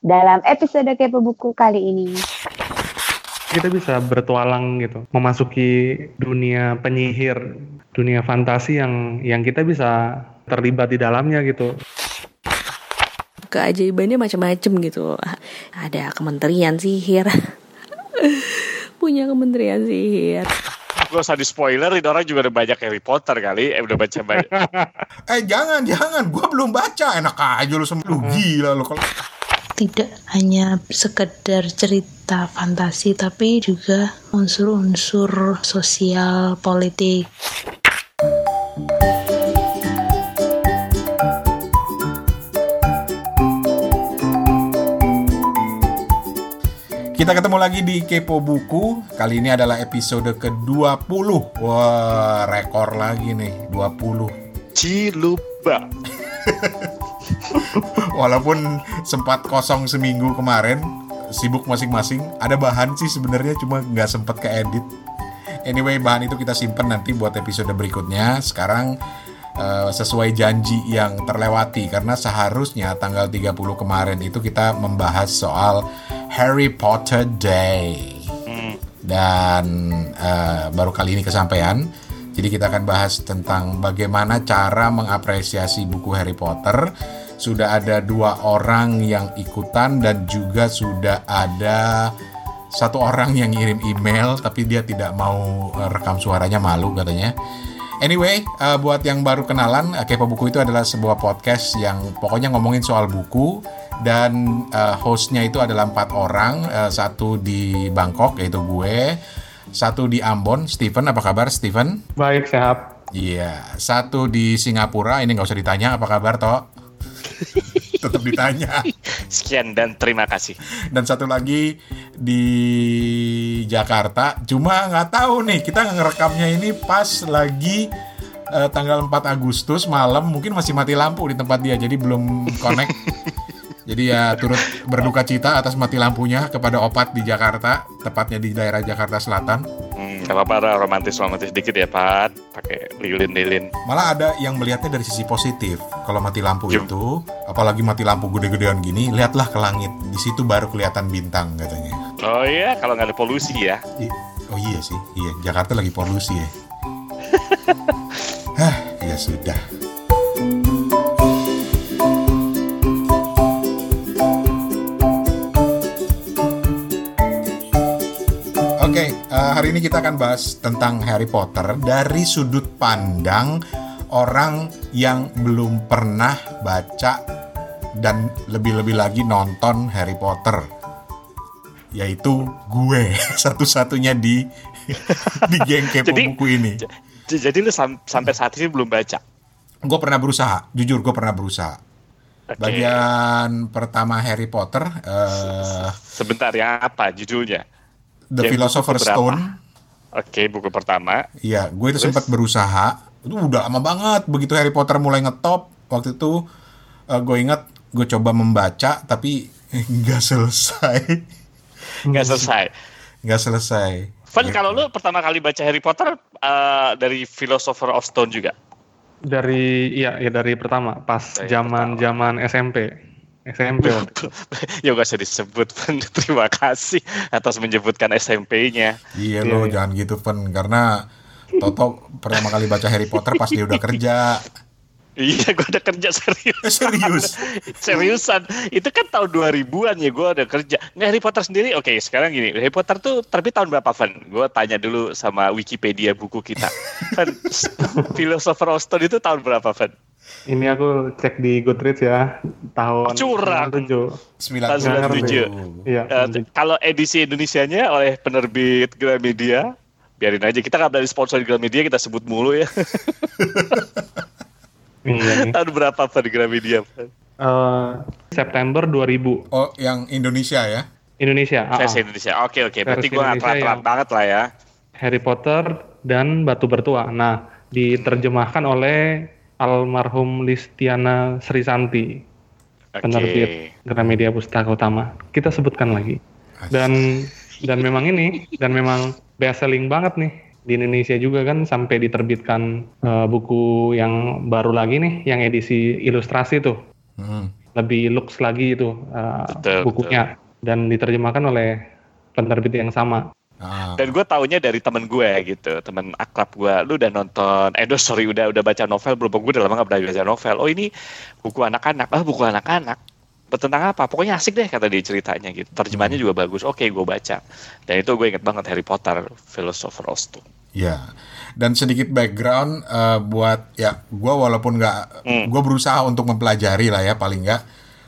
dalam episode Kepo Buku kali ini. Kita bisa bertualang gitu, memasuki dunia penyihir, dunia fantasi yang yang kita bisa terlibat di dalamnya gitu. Keajaibannya macam-macam gitu. Ada kementerian sihir. Punya kementerian sihir. Gak usah di spoiler, ini orang juga udah banyak Harry Potter kali, eh udah baca banyak. eh jangan, jangan, gue belum baca, enak aja lu semua, lu gila lu kalau tidak hanya sekedar cerita fantasi tapi juga unsur-unsur sosial politik. Kita ketemu lagi di Kepo Buku. Kali ini adalah episode ke-20. Wah, rekor lagi nih, 20. Ciluba. Walaupun sempat kosong seminggu kemarin, sibuk masing-masing. Ada bahan sih sebenarnya cuma nggak sempat ke edit. Anyway, bahan itu kita simpen nanti buat episode berikutnya. Sekarang uh, sesuai janji yang terlewati karena seharusnya tanggal 30 kemarin itu kita membahas soal Harry Potter Day. Dan uh, baru kali ini kesampaian. Jadi kita akan bahas tentang bagaimana cara mengapresiasi buku Harry Potter. Sudah ada dua orang yang ikutan dan juga sudah ada satu orang yang ngirim email tapi dia tidak mau eh, rekam suaranya malu katanya. Anyway, uh, buat yang baru kenalan, uh, Kepo Buku itu adalah sebuah podcast yang pokoknya ngomongin soal buku dan uh, hostnya itu adalah empat orang, uh, satu di Bangkok yaitu gue, satu di Ambon, Steven apa kabar Steven? Baik, sehat. Iya, satu di Singapura, ini nggak usah ditanya apa kabar toh? Tetap ditanya. Sekian dan terima kasih. Dan satu lagi di Jakarta, cuma nggak tahu nih kita ngerekamnya ini pas lagi uh, tanggal 4 Agustus malam, mungkin masih mati lampu di tempat dia, jadi belum connect. Jadi ya turut berduka cita atas mati lampunya kepada opat di Jakarta, tepatnya di daerah Jakarta Selatan. Hmm, apa-apa romantis romantis dikit ya Pat, pakai lilin-lilin. Malah ada yang melihatnya dari sisi positif. Kalau mati lampu Yum. itu, apalagi mati lampu gede-gedean gini, lihatlah ke langit. Di situ baru kelihatan bintang katanya. Oh iya, kalau nggak ada polusi ya. I- oh iya sih, iya Jakarta lagi polusi ya. Hah, ya sudah. Oke, eh, hari ini kita akan bahas tentang Harry Potter dari sudut pandang orang yang belum pernah baca dan lebih-lebih lagi nonton Harry Potter. Yaitu gue, satu-satunya di di geng kepo Jadi- buku ini. Jadi lu sam- sampai saat ini belum baca. Gue pernah berusaha, jujur gue pernah berusaha. Oke. Bagian pertama Harry Potter, eh, Sebentar ya, apa judulnya? The Philosopher's? Stone. Oke, buku pertama. Iya, gue itu sempat berusaha. Itu udah lama banget. Begitu Harry Potter mulai ngetop, waktu itu eh, gue ingat gue coba membaca, tapi nggak selesai, Nggak selesai. nggak selesai. Van, Gitu. kalau lu pertama kali baca Harry Potter eh, dari Philosopher of Stone juga? Dari iya ya dari pertama pas zaman-zaman SMP. SMP waktu itu. ya gak usah disebut, Van. Terima kasih atas menyebutkan SMP-nya. Iya Iya, lo, iya. jangan gitu, Pen. Karena Toto pertama kali baca Harry Potter pas dia udah kerja. Iya, gue udah kerja serius. Serius? Seriusan. Itu kan tahun 2000-an ya gue udah kerja. Nah, Harry Potter sendiri, oke sekarang gini. Harry Potter tuh terbit tahun berapa, Van? Gue tanya dulu sama Wikipedia buku kita. Van, Philosopher of Stone itu tahun berapa, Van? Ini aku cek di Goodreads ya tahun Curang. 97. 97. Iya. Eh, kalau edisi Indonesianya oleh penerbit Gramedia, biarin aja. Kita nggak berani sponsor Gramedia, kita sebut mulu ya. Iya tahun berapa, Van, Gramedia? Eh, September 2000 Oh, yang Indonesia ya? Indonesia. Versi ah. Indonesia. Oke, oke. Berarti Versi gue nggak telat-telat yang- banget lah ya. Harry Potter dan Batu Bertua. Nah, diterjemahkan oleh almarhum Listiana Srisanti, Oke. penerbit Gramedia Pustaka Utama. Kita sebutkan lagi. Dan dan memang ini dan memang best selling banget nih di Indonesia juga kan sampai diterbitkan eh, buku yang baru lagi nih yang edisi ilustrasi tuh. Hmm. lebih looks lagi itu uh, Betul, bukunya dan diterjemahkan oleh penerbit yang sama. Ah, Dan gue taunya dari temen gue gitu, temen akrab gue. Lu udah nonton, eh sorry udah udah baca novel belum? Gue udah lama gak pernah baca novel. Oh ini buku anak-anak. Ah buku anak-anak. Tentang apa? Pokoknya asik deh kata dia ceritanya gitu. Terjemahannya juga bagus. Oke gue baca. Dan itu gue inget banget Harry Potter, Philosopher's Stone. Ya, dan sedikit background eh, buat ya, gue walaupun nggak, Hmm. gue berusaha untuk mempelajari lah ya paling nggak.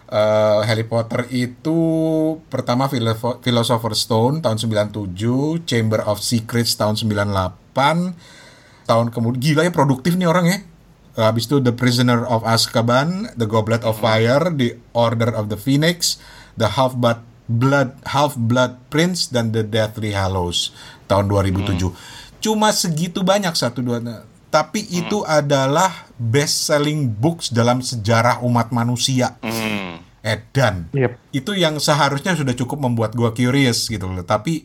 Eh, Harry Potter itu pertama Philosoph- Philosopher's Stone tahun 97, Chamber of Secrets tahun 98, tahun kemudian gila ya produktif nih orang ya. Eh, Habis itu The Prisoner of Azkaban, The Goblet of Fire, The Order of the Phoenix, The Half Blood Blood Half Blood Prince dan The Deathly Hallows tahun 2007. Cuma segitu banyak satu dua tapi itu adalah best selling books dalam sejarah umat manusia. Hmm. Edan. Yep. Itu yang seharusnya sudah cukup membuat gua curious gitu loh. Tapi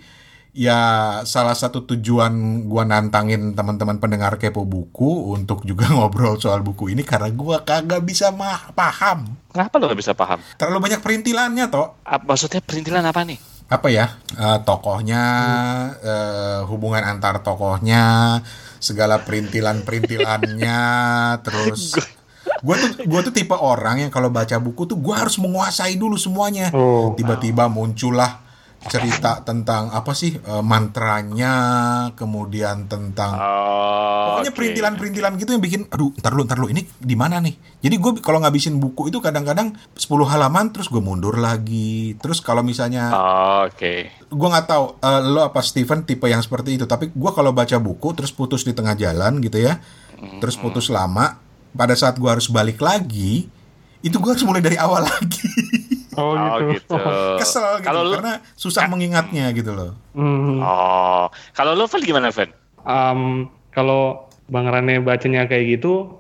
ya salah satu tujuan gua nantangin teman-teman pendengar kepo buku untuk juga ngobrol soal buku ini karena gua kagak bisa mah paham. Kenapa lo gak bisa paham? Terlalu banyak perintilannya toh. Ap- maksudnya perintilan apa nih? Apa ya? eh, tokohnya, eh, hubungan antar tokohnya, segala perintilan-perintilannya, terus gue tuh gue tuh tipe orang yang kalau baca buku tuh gue harus menguasai dulu semuanya. Oh. Tiba-tiba muncullah cerita tentang apa sih eh, mantranya, kemudian tentang Oh, Pokoknya oke. perintilan-perintilan gitu yang bikin, aduh, ntar dulu, ntar dulu, ini di mana nih? Jadi gue kalau ngabisin buku itu kadang-kadang 10 halaman, terus gue mundur lagi. Terus kalau misalnya, Oh, Oke. gue nggak tahu eh, lo apa Steven tipe yang seperti itu. Tapi gue kalau baca buku terus putus di tengah jalan gitu ya, terus putus lama, pada saat gue harus balik lagi, itu gue harus mulai dari awal lagi. Oh, Oh gitu. gitu. Kesel gitu, Kalau lu, karena susah mengingatnya gitu loh. Hmm. oh, kalau lu Vel gimana Vel? Um, kalau Bang Rane bacanya kayak gitu,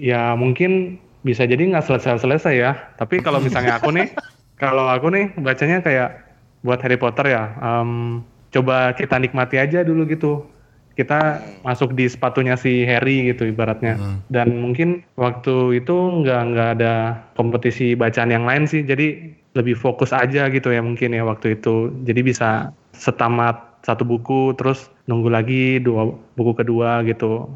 ya mungkin bisa jadi nggak selesai-selesai ya. Tapi kalau misalnya aku nih, kalau aku nih bacanya kayak buat Harry Potter ya, um, coba kita nikmati aja dulu gitu. Kita masuk di sepatunya si Harry gitu ibaratnya. Dan mungkin waktu itu nggak nggak ada kompetisi bacaan yang lain sih. Jadi lebih fokus aja gitu ya mungkin ya waktu itu. Jadi bisa setamat satu buku terus nunggu lagi dua buku kedua gitu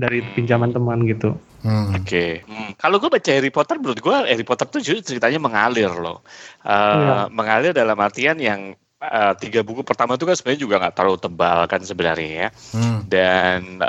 dari pinjaman teman gitu. Hmm. Oke. Hmm, Kalau gue baca Harry Potter, menurut gue Harry Potter tuh justru ceritanya mengalir loh. Uh, Iya. Mengalir dalam artian yang uh, tiga buku pertama itu kan sebenarnya juga nggak terlalu tebal kan sebenarnya ya. Hmm. Dan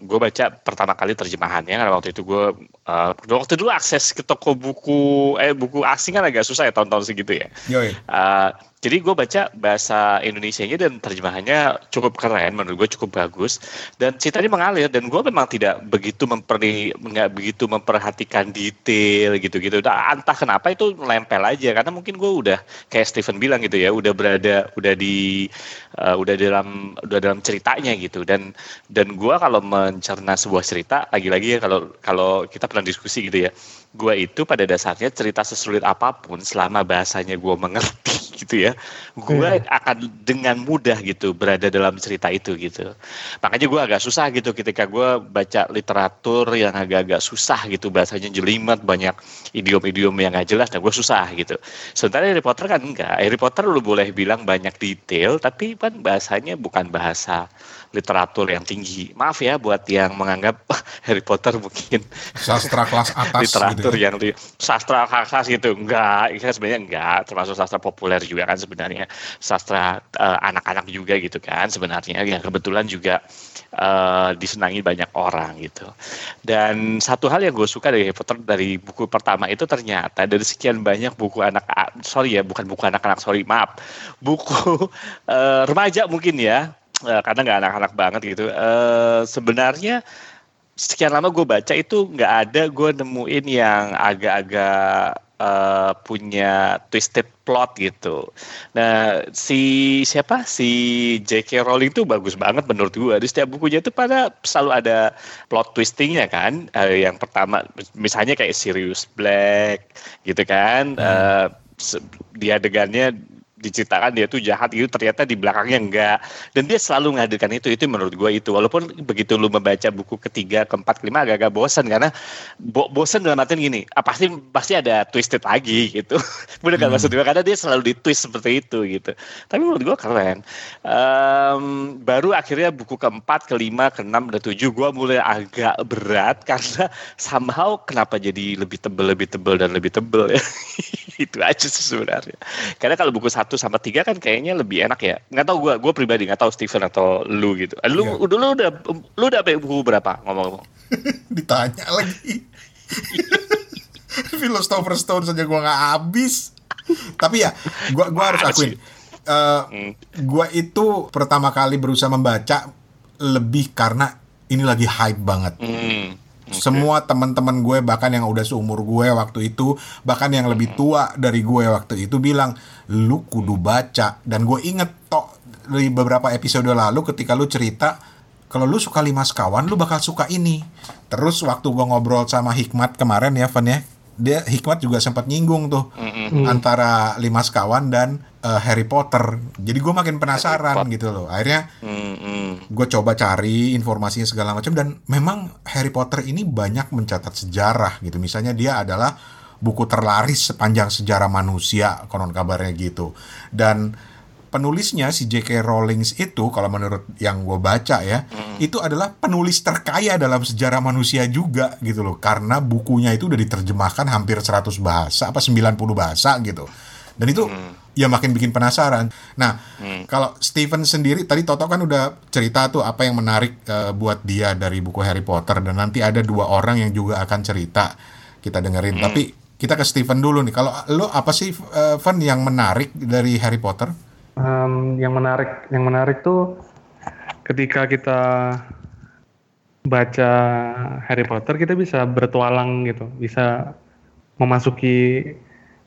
gue baca pertama kali terjemahannya karena waktu itu gue uh, waktu dulu akses ke toko buku eh buku asing kan agak susah ya tahun-tahun segitu ya. Yoi. Uh, jadi gue baca bahasa Indonesianya dan terjemahannya cukup keren, menurut gue cukup bagus dan ceritanya mengalir dan gue memang tidak begitu memperi nggak begitu memperhatikan detail gitu-gitu. Nah, entah kenapa itu nempel aja karena mungkin gue udah kayak Stephen bilang gitu ya, udah berada udah di uh, udah dalam udah dalam ceritanya gitu. Dan dan gue kalau mencerna sebuah cerita lagi-lagi ya kalau kalau kita pernah diskusi gitu ya, gue itu pada dasarnya cerita sesulit apa pun selama bahasanya gue mengerti gitu ya gue akan dengan mudah gitu berada dalam cerita itu gitu. Makanya gue agak susah gitu ketika gue baca literatur yang agak-agak susah gitu bahasanya jelimet banyak idiom-idiom yang gak jelas nah gue susah gitu. Sementara Harry Potter kan enggak Harry Potter lu boleh bilang banyak detail tapi kan bahasanya bukan bahasa literatur yang tinggi. Maaf ya buat yang menganggap "Wah, Harry Potter mungkin Sastra kelas atas literatur yang di sastra khas gitu. Enggak itu kan sebenarnya enggak. Termasuk sastra populer juga kan sebenarnya. Sastra eh, anak-anak juga gitu kan sebenarnya. Yang kebetulan juga eh, disenangi banyak orang gitu. Dan satu hal yang gue suka dari Harry Potter dari buku pertama itu ternyata dari sekian banyak buku anak sorry ya bukan buku anak-anak sorry maaf. Buku eh, remaja mungkin ya. Karena nggak anak-anak banget gitu. Eh, sebenarnya sekian lama gue baca itu nggak ada gue nemuin yang agak-agak eh, punya twisted plot gitu. Nah si siapa si J.K. Rowling tuh bagus banget menurut gue. Di setiap bukunya itu pada selalu ada plot twistingnya kan. Eh, yang pertama misalnya kayak Sirius Black gitu kan. Eh, se- di adegannya diceritakan dia tuh jahat itu ternyata di belakangnya enggak. Dan dia selalu menghadirkan itu itu menurut gue itu. Walaupun begitu lu membaca buku ketiga keempat kelima agak-agak bosan karena bo bosan dalam artian gini ah, pasti pasti ada twisted lagi gitu. Bener kan maksud gue karena dia selalu di twist seperti itu gitu. Tapi menurut gue keren. Em, baru akhirnya buku keempat kelima keenam dan tujuh gue mulai agak berat karena somehow kenapa jadi lebih tebel lebih tebel dan lebih tebel ya? Itu aja sih sebenarnya. Karena kalau buku satu sama tiga kan kayaknya lebih enak ya nggak tahu gue gue pribadi nggak tahu Steven atau lu gitu Eh, lu Iya. udah lu udah lu udah sampai buku berapa ngomong-ngomong Ditanya lagi. Philosopher Stone saja gua nggak habis. Tapi ya, gua gua harus akuin. sih? eh, Hmm. gua itu pertama kali berusaha membaca lebih karena ini lagi hype banget. Hmm. Semua teman-teman gue bahkan yang udah seumur gue waktu itu, bahkan yang lebih tua dari gue waktu itu bilang, "Lu kudu baca." Dan gue inget tok dari beberapa episode lalu ketika lu cerita kalau lu suka lima sekawan, lu bakal suka ini. Terus waktu gue ngobrol sama Hikmat kemarin ya, Van ya, dia Hikmat juga sempat nyinggung tuh antara lima sekawan dan eh, Harry Potter. Jadi gue makin penasaran gitu loh. Akhirnya Hmm, hmm. gue coba cari informasinya segala macam dan memang Harry Potter ini banyak mencatat sejarah gitu misalnya dia adalah buku terlaris sepanjang sejarah manusia konon kabarnya gitu dan penulisnya si J.K. Rowling itu kalau menurut yang gue baca ya itu adalah penulis terkaya dalam sejarah manusia juga gitu loh karena bukunya itu udah diterjemahkan hampir 100 bahasa apa 90 bahasa gitu dan itu ya makin bikin penasaran. Nah, kalau Steven sendiri tadi Toto kan udah cerita tuh apa yang menarik eh, buat dia dari buku Harry Potter dan nanti ada dua orang yang juga akan cerita kita dengerin. Tapi kita ke Steven dulu nih. Kalau lo apa sih Van yang menarik dari Harry Potter? Em, yang menarik, yang menarik tuh ketika kita baca Harry Potter kita bisa bertualang gitu, bisa memasuki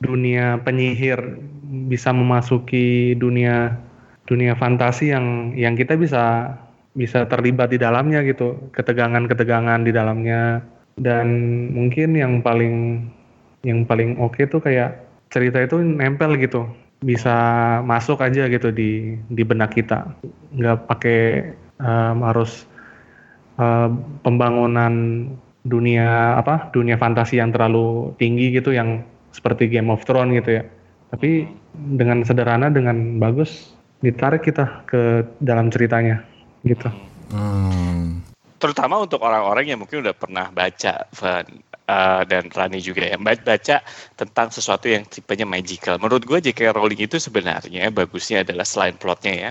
dunia penyihir, bisa memasuki dunia dunia fantasi yang yang kita bisa bisa terlibat di dalamnya gitu, ketegangan-ketegangan di dalamnya. Dan mungkin yang paling yang paling oke tuh kayak cerita itu nempel gitu bisa masuk aja gitu di di benak kita. Nggak pakai em, harus eh, pembangunan dunia apa dunia fantasi yang terlalu tinggi gitu yang seperti Game of Thrones gitu ya. Tapi dengan sederhana dengan bagus ditarik kita ke dalam ceritanya gitu. Hmm. terutama untuk orang-orang yang mungkin udah pernah baca Van uh, dan Rani juga ya ba- baca tentang sesuatu yang tipenya magical. Menurut gue J.K. Rowling itu sebenarnya bagusnya adalah selain plotnya ya,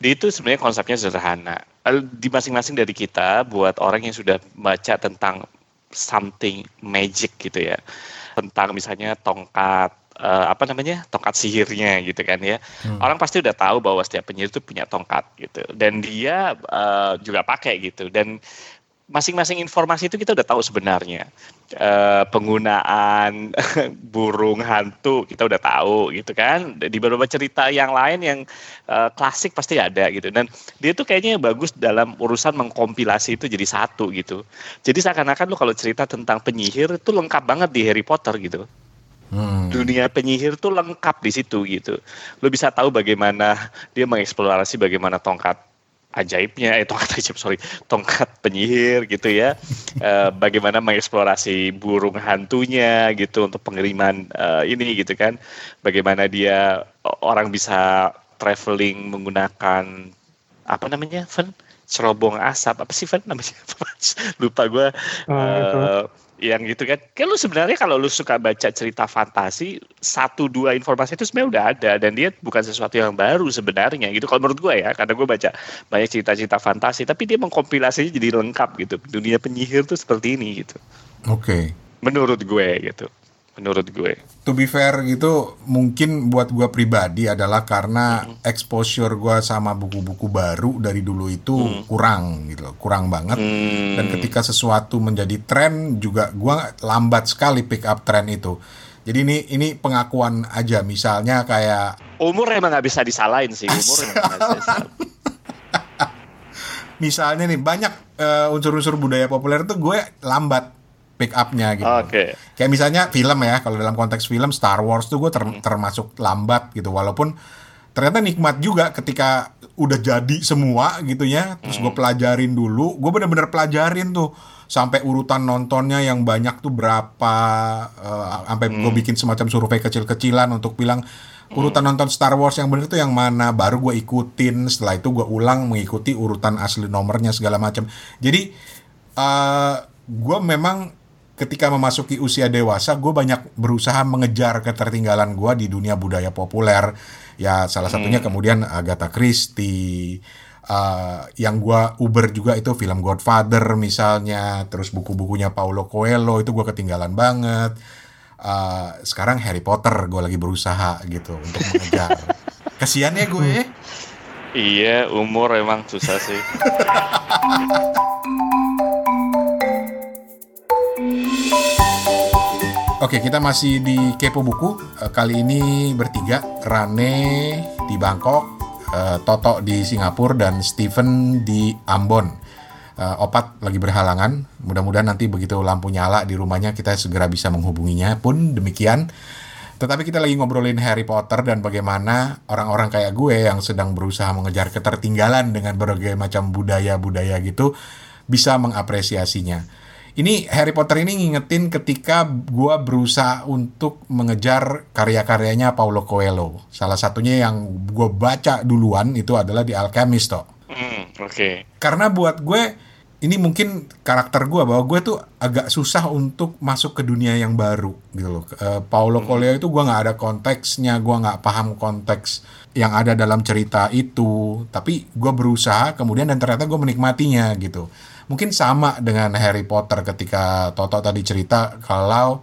dia itu sebenarnya konsepnya sederhana. Eh, Di masing-masing dari kita buat orang yang sudah baca tentang something magic gitu ya, tentang misalnya tongkat eh, apa namanya tongkat sihirnya gitu kan ya orang pasti udah tahu bahwa setiap penyihir itu punya tongkat gitu dan dia eh, juga pakai gitu dan masing-masing informasi itu kita udah tahu sebenarnya. Eh, penggunaan burung hantu kita udah tahu gitu kan. Di beberapa cerita yang lain yang eh, klasik pasti ada gitu. Dan dia tuh kayaknya bagus dalam urusan mengkompilasi itu jadi satu gitu. Jadi seakan-akan lu kalau cerita tentang penyihir itu lengkap banget di Harry Potter gitu. Hmm. dunia penyihir tuh lengkap di situ gitu. Lo bisa tahu bagaimana dia mengeksplorasi bagaimana tongkat ajaibnya, eh tongkat ajaib sorry, tongkat penyihir gitu ya. Eh, bagaimana mengeksplorasi burung hantunya gitu untuk pengiriman eh, ini gitu kan. Bagaimana dia orang bisa traveling menggunakan apa namanya, Van? Cerobong asap apa sih Van namanya? Lupa gue. Oh, itu. Yang gitu kan. Kan lu sebenarnya kalau lu suka baca cerita fantasi, satu dua informasi itu sebenarnya udah ada dan dia bukan sesuatu yang baru sebenarnya gitu. Kalau menurut gue ya, karena gue baca banyak cerita-cerita fantasi, tapi dia mengkompilasinya jadi lengkap gitu. Dunia penyihir tuh seperti ini gitu. Oke. Menurut gue gitu. Menurut gue. To be fair gitu, mungkin buat gua pribadi adalah karena exposure gua sama buku-buku baru dari dulu itu kurang gitu, loh, kurang banget. Hmm, Dan ketika sesuatu menjadi tren juga gua lambat sekali pick up tren itu. Jadi ini ini pengakuan aja, misalnya kayak umur emang nggak bisa disalahin sih. Umur emang nggak bisa disalahin. misalnya nih banyak eh, unsur-unsur budaya populer tuh gue lambat pick up-nya gitu. Oke. Kayak misalnya film ya, kalau dalam konteks film Star Wars tuh gue ter- termasuk lambat gitu, walaupun ternyata nikmat juga ketika udah jadi semua gitu ya, terus gue pelajarin dulu, gue bener-bener pelajarin tuh sampai urutan nontonnya yang banyak tuh berapa, eh, sampai gue bikin semacam survei kecil-kecilan untuk bilang urutan nonton Star Wars yang bener tuh yang mana, baru gue ikutin, setelah itu gue ulang mengikuti urutan asli nomornya segala macam. Jadi eh gue memang ketika memasuki usia dewasa, gue banyak berusaha mengejar ketertinggalan gue di dunia budaya populer. Ya salah satunya kemudian Agatha Christie. eh, yang gue uber juga itu film Godfather misalnya, terus buku-bukunya Paulo Coelho itu gue ketinggalan banget. Eh, sekarang Harry Potter gue lagi berusaha gitu untuk mengejar. Kesian ya gue. Iya, umur emang susah sih. Oke, kita masih di Kepo Buku. Eh, Kali ini bertiga, Rane di Bangkok, eh, Toto di Singapura, dan Steven di Ambon. Eh, Opat lagi berhalangan. Mudah-mudahan nanti begitu lampu nyala di rumahnya kita segera bisa menghubunginya. Pun demikian. Tetapi kita lagi ngobrolin Harry Potter dan bagaimana orang-orang kayak gue yang sedang berusaha mengejar ketertinggalan dengan berbagai macam budaya-budaya gitu bisa mengapresiasinya. Ini Harry Potter ini ngingetin ketika gua berusaha untuk mengejar karya-karyanya Paulo Coelho. Salah satunya yang gue baca duluan itu adalah di Alchemist toh. Hmm, oke. Karena buat gue ini mungkin karakter gue bahwa gue tuh agak susah untuk masuk ke dunia yang baru gitu loh. Eh, Paulo Coelho itu gua nggak ada konteksnya, gua nggak paham konteks yang ada dalam cerita itu. Tapi gue berusaha kemudian dan ternyata gue menikmatinya gitu. Mungkin sama dengan Harry Potter ketika Toto tadi cerita kalau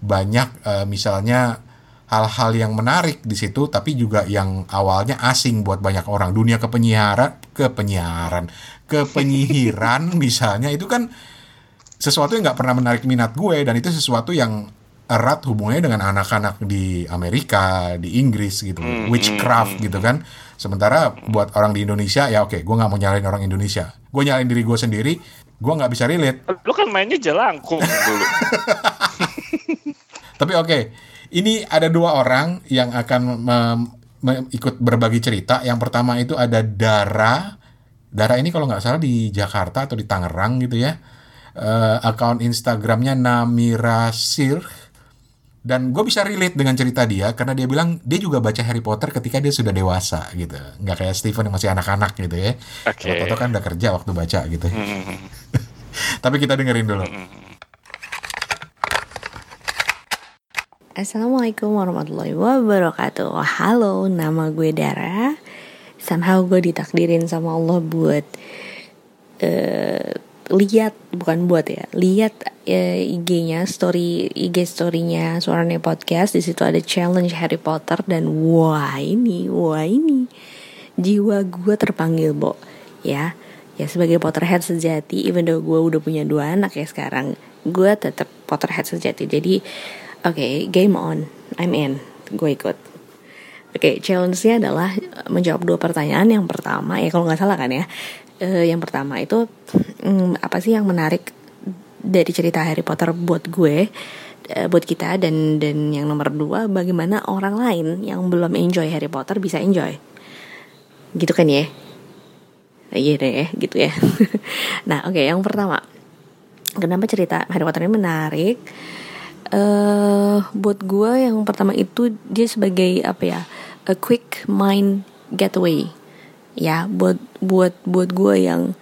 banyak eh, misalnya hal-hal yang menarik di situ tapi juga yang awalnya asing buat banyak orang. Dunia kepenyiaran kepenyiaran. Kepenyihiran misalnya itu kan sesuatu yang nggak pernah menarik minat gue dan itu sesuatu yang erat hubungannya dengan anak-anak di Amerika di Inggris gitu. Witchcraft gitu kan sementara buat orang di Indonesia ya oke gue nggak mau nyalain orang Indonesia gue nyalain diri gue sendiri gue nggak bisa relate Lu kan mainnya jelangkung dulu. Tapi oke, ini ada dua orang yang akan mem- mem- ikut berbagi cerita. Yang pertama itu ada Dara. Dara ini kalau nggak salah di Jakarta atau di Tangerang gitu ya. Eh, akun Instagramnya Namira Sir. Dan gue bisa relate dengan cerita dia karena dia bilang dia juga baca Harry Potter ketika dia sudah dewasa gitu. Nggak kayak Stephen yang masih anak-anak gitu ya. Oke. Kalau Toto kan udah kerja waktu baca gitu. Hmm, Tapi kita dengerin dulu. Assalamualaikum warahmatullahi wabarakatuh Halo, nama gue Dara Somehow gue ditakdirin sama Allah buat eh Lihat, bukan buat ya Lihat eh, IG-nya, story IG story-nya Suaranya Podcast Di situ ada challenge Harry Potter Dan wah ini, wah ini Jiwa gue terpanggil, Bo Ya, ya sebagai Potterhead sejati Even though gue udah punya dua anak ya sekarang Gue tetap Potterhead sejati Jadi Oke, game on. I'm in. Gue ikut. Oke, challenge-nya adalah menjawab dua pertanyaan. Yang pertama, ya kalau nggak salah kan ya. Eh, yang pertama itu hmm, apa sih yang menarik dari cerita Harry Potter buat gue, eh, buat kita dan dan yang nomor dua, bagaimana orang lain yang belum enjoy Harry Potter bisa enjoy. Gitu kan ya? Iya deh, gitu ya. nah, oke, yang pertama, kenapa cerita Harry Potter ini menarik? eh buat gue yang pertama itu dia sebagai apa ya a quick mind getaway ya buat buat buat gue yang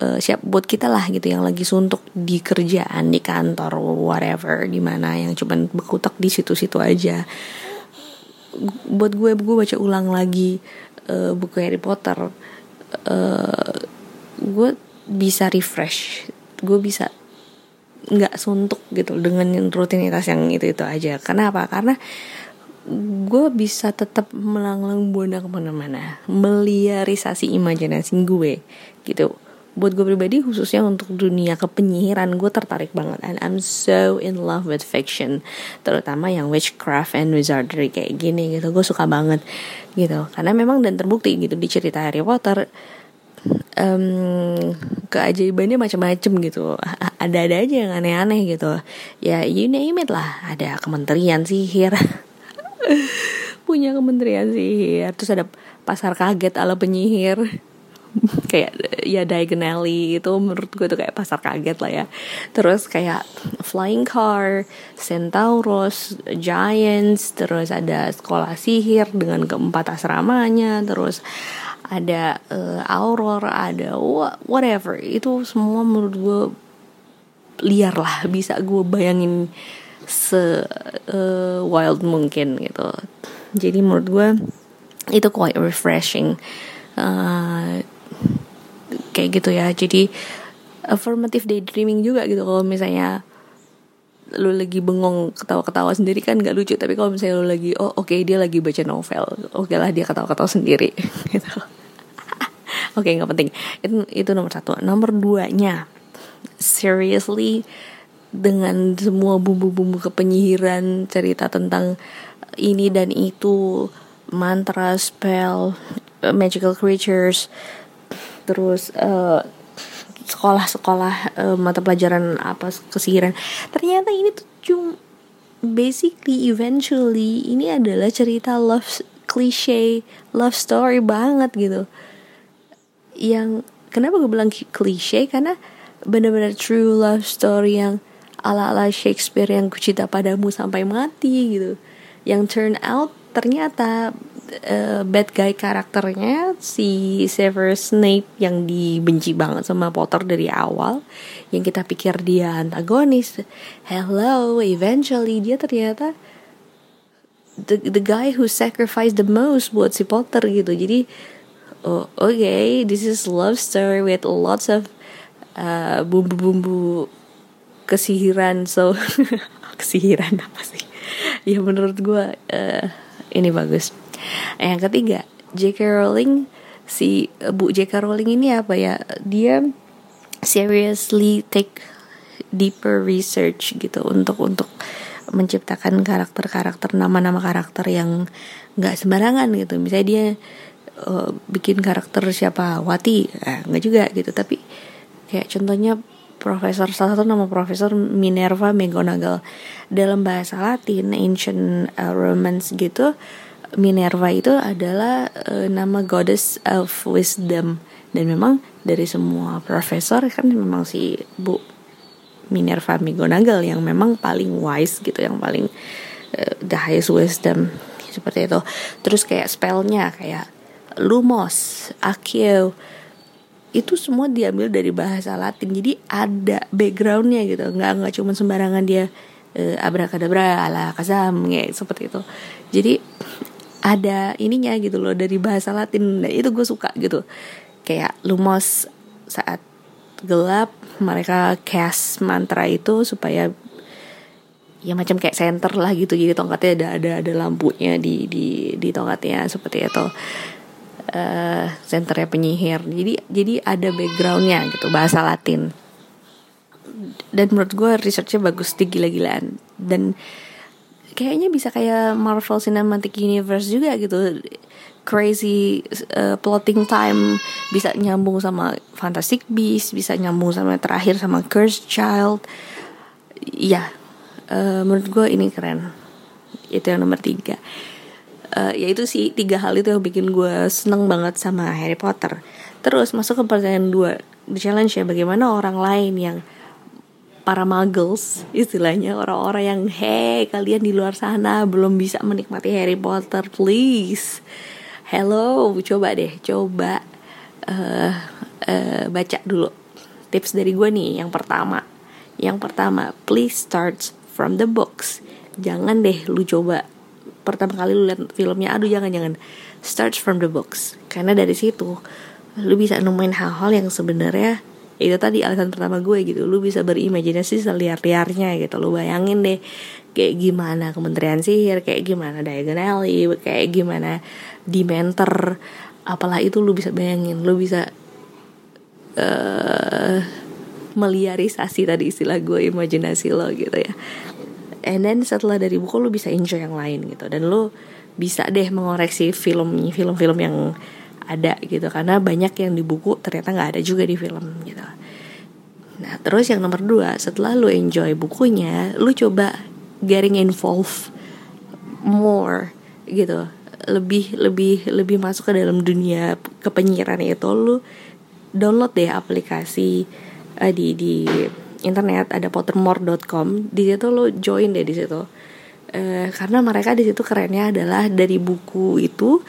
eh, siap buat kita lah gitu yang lagi suntuk di kerjaan di kantor whatever di mana yang cuman berkutak di situ-situ aja. Buat gue gue baca ulang lagi eh, buku Harry Potter eh gue bisa refresh gue bisa nggak suntuk gitu dengan rutinitas yang itu itu aja. Karena apa? Karena gue bisa tetap melanglang buana ke mana-mana. Meliarisasi imajinasi gue gitu. Buat gue pribadi khususnya untuk dunia kepenyihiran gue tertarik banget. And I'm so in love with fiction. Terutama yang witchcraft and wizardry kayak gini gitu. Gue suka banget gitu. Karena memang dan terbukti gitu di cerita Harry Potter em, keajaibannya macam-macam gitu. Ada-ada aja yang aneh-aneh gitu. Ya you name it lah. Ada kementerian sihir punya kementerian sihir. Terus ada pasar kaget ala penyihir. Kayak ya diagonally itu menurut gue tuh kayak pasar kaget lah ya. Terus kayak flying car centaurus giants terus ada sekolah sihir dengan keempat asramanya terus ada uh, auror ada wha- whatever. Itu semua menurut gue liar lah. Bisa gue bayangin se uh, wild mungkin gitu. Jadi menurut gue itu quite refreshing. Uh, kayak gitu ya. Jadi affirmative daydreaming juga gitu. Kalau misalnya lu lagi bengong ketawa-ketawa sendiri kan gak lucu. Tapi kalau misalnya lu lagi oh oke dia lagi baca novel. Oke lah dia ketawa-ketawa sendiri. Gitu. Oke nggak penting. Itu itu nomor satu. Nomor duanya seriously dengan semua bumbu-bumbu kepenyihiran cerita tentang ini dan itu mantra spell uh, magical creatures terus uh, sekolah-sekolah uh, mata pelajaran apa kesihiran. Ternyata ini tuh cuma basically eventually ini adalah cerita love cliche love story banget gitu. Yang kenapa gue bilang cliche? Karena benar-benar true love story yang ala-ala Shakespeare yang kucita padamu sampai mati gitu. Yang turn out ternyata uh, bad guy karakternya si Severus Snape yang dibenci banget sama Potter dari awal yang kita pikir dia antagonis. Hello eventually dia ternyata the the guy who sacrificed the most buat si Potter gitu. Jadi oh oke okay, this is love story with lots of uh, bumbu-bumbu kesihiran so kesihiran apa sih? Ya menurut gue uh, ini bagus. Yang ketiga J.K. Rowling si Bu J.K. Rowling ini apa ya? Dia seriously take deeper research gitu untuk untuk menciptakan karakter-karakter nama-nama karakter yang nggak sembarangan gitu. Misalnya dia uh, bikin karakter siapa? Wati. Eh, nggak juga gitu. Tapi kayak contohnya profesor salah satu nama profesor Minerva McGonagall. Dalam bahasa Latin ancient uh, Romance gitu Minerva itu adalah uh, nama goddess of wisdom. Dan memang dari semua profesor kan memang si Bu Minerva McGonagall yang memang paling wise gitu yang paling uh, the highest wisdom. Seperti itu. Terus kayak spellnya kayak Lumos, Accio itu semua diambil dari bahasa Latin. Jadi ada backgroundnya gitu. Nggak nggak cuma sembarangan dia uh, abrakadabra ala kazam kayak seperti itu. Jadi ada ininya gitu loh dari bahasa Latin. Nah, itu gue suka gitu. Kayak lumos saat gelap mereka cast mantra itu supaya ya macam kayak center lah gitu. Jadi tongkatnya ada ada ada lampunya di di di tongkatnya seperti itu uh, penyihir. Jadi jadi ada backgroundnya gitu bahasa Latin. Dan menurut gue researchnya bagus di gila-gilaan dan kayaknya bisa kayak Marvel Cinematic Universe juga gitu. Crazy uh, plotting time bisa nyambung sama Fantastic Beasts bisa nyambung sama terakhir sama Cursed Child. Ya uh, menurut gue ini keren. Itu yang nomor tiga uh, ya itu sih tiga hal itu yang bikin gue seneng banget sama Harry Potter. Terus masuk ke pertanyaan dua the challenge ya bagaimana orang lain yang para muggles istilahnya orang-orang yang hey kalian di luar sana belum bisa menikmati Harry Potter please. Hello coba deh coba uh, uh, baca dulu tips dari gue nih. Yang pertama yang pertama please start from the books. Jangan deh lu coba pertama kali lu lihat filmnya aduh jangan jangan start from the books. Karena dari situ lu bisa nemuin hal-hal yang sebenarnya itu tadi alasan pertama gue gitu. Lu bisa berimajinasi seliar-liarnya gitu. Lu bayangin deh kayak gimana kementerian sihir kayak gimana Diagon Alley kayak gimana Dementor. Apalah itu lu bisa bayangin. Lu bisa uh, meliarisasi tadi istilah gue imajinasi lo gitu ya and then setelah dari buku lu bisa enjoy yang lain gitu. Dan lu bisa deh mengoreksi film film-film yang ada gitu. Karena banyak yang di buku ternyata nggak ada juga di film gitu. Nah, terus yang nomor dua, setelah lu enjoy bukunya, lu coba getting involved more gitu. Lebih lebih lebih masuk ke dalam dunia kepenyiaran itu lu download deh aplikasi uh, di di internet ada pottermore.com. Di situ lu join deh di situ. Uh, karena mereka di situ kerennya adalah dari buku itu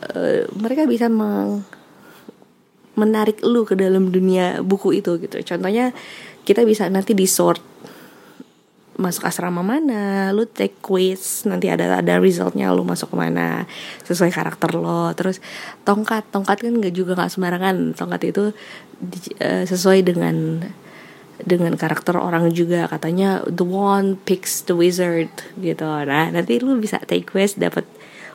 uh, mereka bisa meng menarik lu ke dalam dunia buku itu gitu. Contohnya kita bisa nanti di sort masuk asrama mana, lu take quiz, nanti ada ada resultnya lu masuk ke mana sesuai karakter lo. Terus tongkat, tongkat kan nggak juga nggak sembarangan. Tongkat itu di, uh, sesuai dengan dengan karakter orang juga. Katanya the one picks the wizard gitu. Nah nanti lu bisa take quiz dapat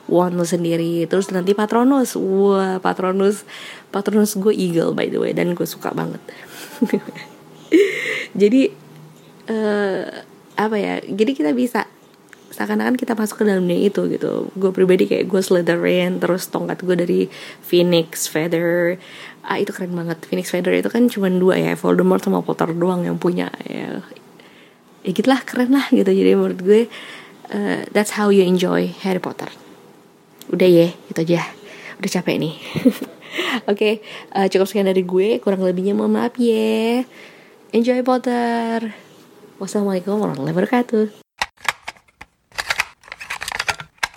wand lu sendiri. Terus nanti patronus. Wah patronus patronus gue eagle by the way dan gue suka banget. Jadi uh, apa ya jadi kita bisa seakan-akan kita masuk ke dalam dunia itu gitu. Gue pribadi kayak gue Slytherin terus tongkat gue dari Phoenix Feather ah itu keren banget. Phoenix Feather itu kan cuma dua ya Voldemort sama Potter doang yang punya. Ya ya gitulah keren lah gitu. Jadi menurut gue uh, that's how you enjoy Harry Potter. Udah ya itu aja. Udah capek nih. Oke okay, uh, cukup sekian dari gue. Kurang lebihnya mohon maaf ya. Enjoy Potter. Wassalamualaikum warahmatullahi wabarakatuh.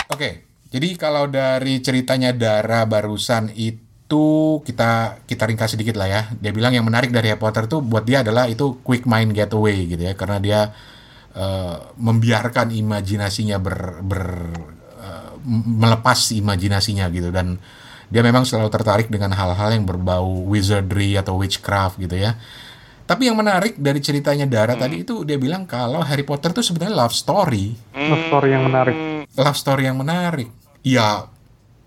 Oke okay, jadi kalau dari ceritanya Dara barusan itu kita kita ringkas sedikit lah ya dia bilang yang menarik dari Harry Potter tuh buat dia adalah itu quick mind getaway gitu ya karena dia uh, membiarkan imajinasinya ber, ber melepas imajinasinya gitu dan dia memang selalu tertarik dengan hal-hal yang berbau wizardry atau witchcraft gitu ya. Tapi yang menarik dari ceritanya Dara hmm. tadi itu dia bilang kalau Harry Potter itu sebenarnya love story. Love story yang menarik. Love story yang menarik. Ya